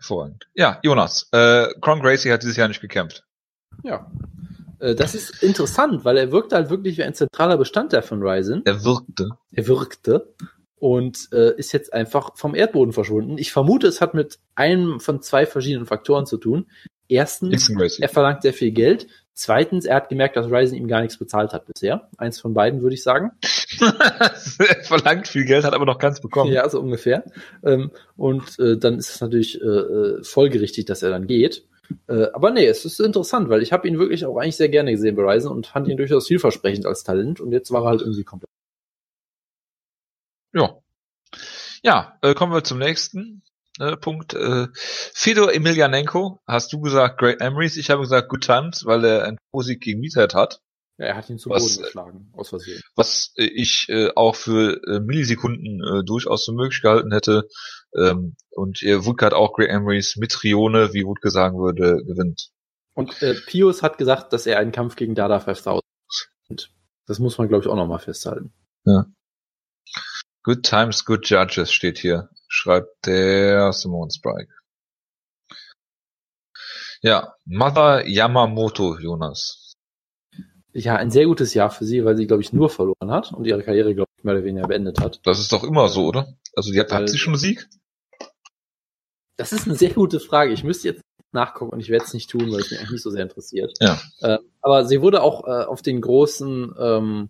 Hervorragend. Ja, Jonas, äh, Cron Gracie hat dieses Jahr nicht gekämpft. Ja. Äh, das ist interessant, weil er wirkte halt wirklich wie ein zentraler Bestandteil von Ryzen. Er wirkte. Er wirkte. Und äh, ist jetzt einfach vom Erdboden verschwunden. Ich vermute, es hat mit einem von zwei verschiedenen Faktoren zu tun. Erstens, er verlangt sehr viel Geld. Zweitens, er hat gemerkt, dass Ryzen ihm gar nichts bezahlt hat bisher. Eins von beiden, würde ich sagen. [LAUGHS] er verlangt viel Geld, hat aber noch keins bekommen. Ja, so ungefähr. Ähm, und äh, dann ist es natürlich äh, äh, folgerichtig, dass er dann geht. Aber nee, es ist interessant, weil ich habe ihn wirklich auch eigentlich sehr gerne gesehen bei Ryzen und fand ihn durchaus vielversprechend als Talent und jetzt war er halt irgendwie komplett. Ja. Ja, kommen wir zum nächsten äh, Punkt. Äh, Fedor Emelianenko, hast du gesagt Great Memories, ich habe gesagt Good Times, weil er einen Musik gegen Meathead hat. Ja, er hat ihn zu Boden was, geschlagen, aus Versehen. Was äh, ich äh, auch für äh, Millisekunden äh, durchaus so möglich gehalten hätte. Ähm, und äh, Wutke hat auch Great Emery's mit Rione, wie Wutke sagen würde, gewinnt. Und äh, Pius hat gesagt, dass er einen Kampf gegen Dada 5000 Das muss man, glaube ich, auch nochmal festhalten. Ja. Good times, good judges steht hier, schreibt der Simone Sprike. Ja, Mother Yamamoto, Jonas ja, ein sehr gutes Jahr für sie, weil sie, glaube ich, nur verloren hat und ihre Karriere, glaube ich, mehr oder weniger beendet hat. Das ist doch immer so, oder? Also die hat, hat sie schon Sieg? Das ist eine sehr gute Frage. Ich müsste jetzt nachgucken und ich werde es nicht tun, weil es mich eigentlich nicht so sehr interessiert. Ja. Äh, aber sie wurde auch äh, auf den großen ähm,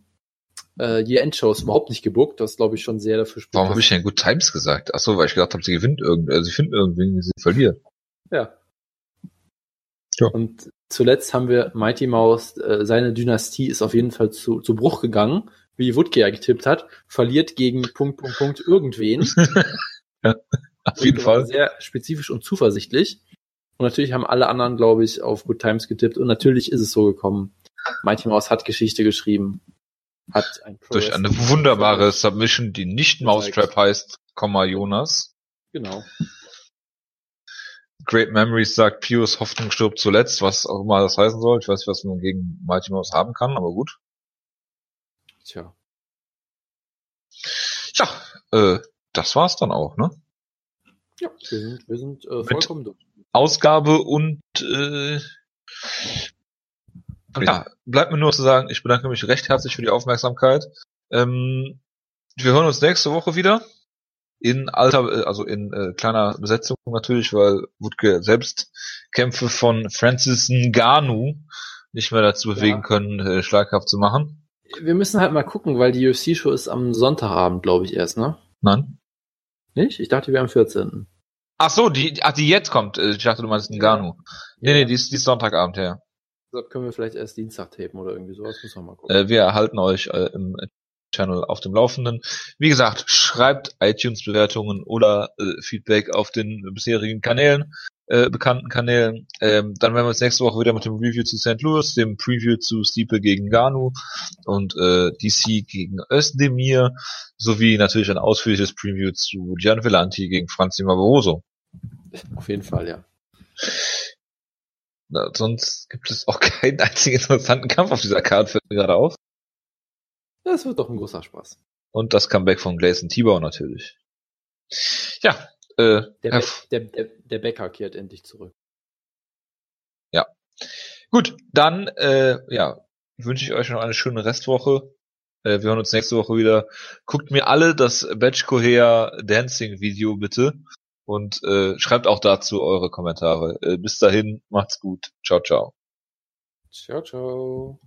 äh, Year-End-Shows überhaupt nicht gebuckt, was glaube ich schon sehr dafür spricht. Warum habe ich denn Good Times gesagt? Ach so, weil ich gedacht habe, sie gewinnt irgendwie, also sie finden irgendwie, sie verliert. Ja. ja. Und zuletzt haben wir Mighty Mouse, äh, seine Dynastie ist auf jeden Fall zu, zu Bruch gegangen, wie Woodke ja getippt hat, verliert gegen Punkt, Punkt, Punkt irgendwen. [LAUGHS] ja, auf jeden Fall. Sehr spezifisch und zuversichtlich. Und natürlich haben alle anderen, glaube ich, auf Good Times getippt. Und natürlich ist es so gekommen. Mighty Mouse hat Geschichte geschrieben. Hat ein Pro Durch eine wunderbare Submission, die nicht Mousetrap heißt, Komma Jonas. Genau. Great Memories sagt, Pius Hoffnung stirbt zuletzt, was auch immer das heißen soll. Ich weiß nicht, was man gegen Mighty Mouse haben kann, aber gut. Tja. Ja, äh, das war's dann auch, ne? Ja, wir sind, wir sind äh, vollkommen durch. Ausgabe und äh, ja, bleibt mir nur zu sagen, ich bedanke mich recht herzlich für die Aufmerksamkeit. Ähm, wir hören uns nächste Woche wieder in alter, äh, also in äh, kleiner Besetzung natürlich, weil Wutke selbst Kämpfe von Francis Ngannou nicht mehr dazu bewegen ja. können, äh, schlaghaft zu machen. Wir müssen halt mal gucken, weil die UFC-Show ist am Sonntagabend, glaube ich, erst, ne? Nein. Nicht? Ich dachte, wir am 14. Ach so, die, ach, die jetzt kommt. Äh, ich dachte, du meinst Ngannou. Nee, nee, die ist, die ist Sonntagabend, ja. Deshalb können wir vielleicht erst Dienstag tapen oder irgendwie sowas. Müssen wir mal gucken. Äh, wir erhalten euch äh, im Channel auf dem Laufenden. Wie gesagt, schreibt iTunes-Bewertungen oder äh, Feedback auf den bisherigen Kanälen, äh, bekannten Kanälen. Ähm, dann werden wir uns nächste Woche wieder mit dem Review zu St. Louis, dem Preview zu Stiepe gegen Ganu und äh, DC gegen Özdemir, sowie natürlich ein ausführliches Preview zu Gian Villanti gegen Franzi Barroso. Auf jeden Fall, ja. Na, sonst gibt es auch [LAUGHS] keinen einzigen interessanten Kampf auf dieser Karte, fällt mir gerade auf. Das wird doch ein großer Spaß. Und das Comeback von Gleison Tibau natürlich. Ja, äh, der, Be der, der, der Bäcker kehrt endlich zurück. Ja. Gut, dann äh, ja, wünsche ich euch noch eine schöne Restwoche. Äh, wir hören uns nächste Woche wieder. Guckt mir alle das Batch Coher Dancing Video bitte und äh, schreibt auch dazu eure Kommentare. Äh, bis dahin, macht's gut. Ciao, ciao. Ciao, ciao.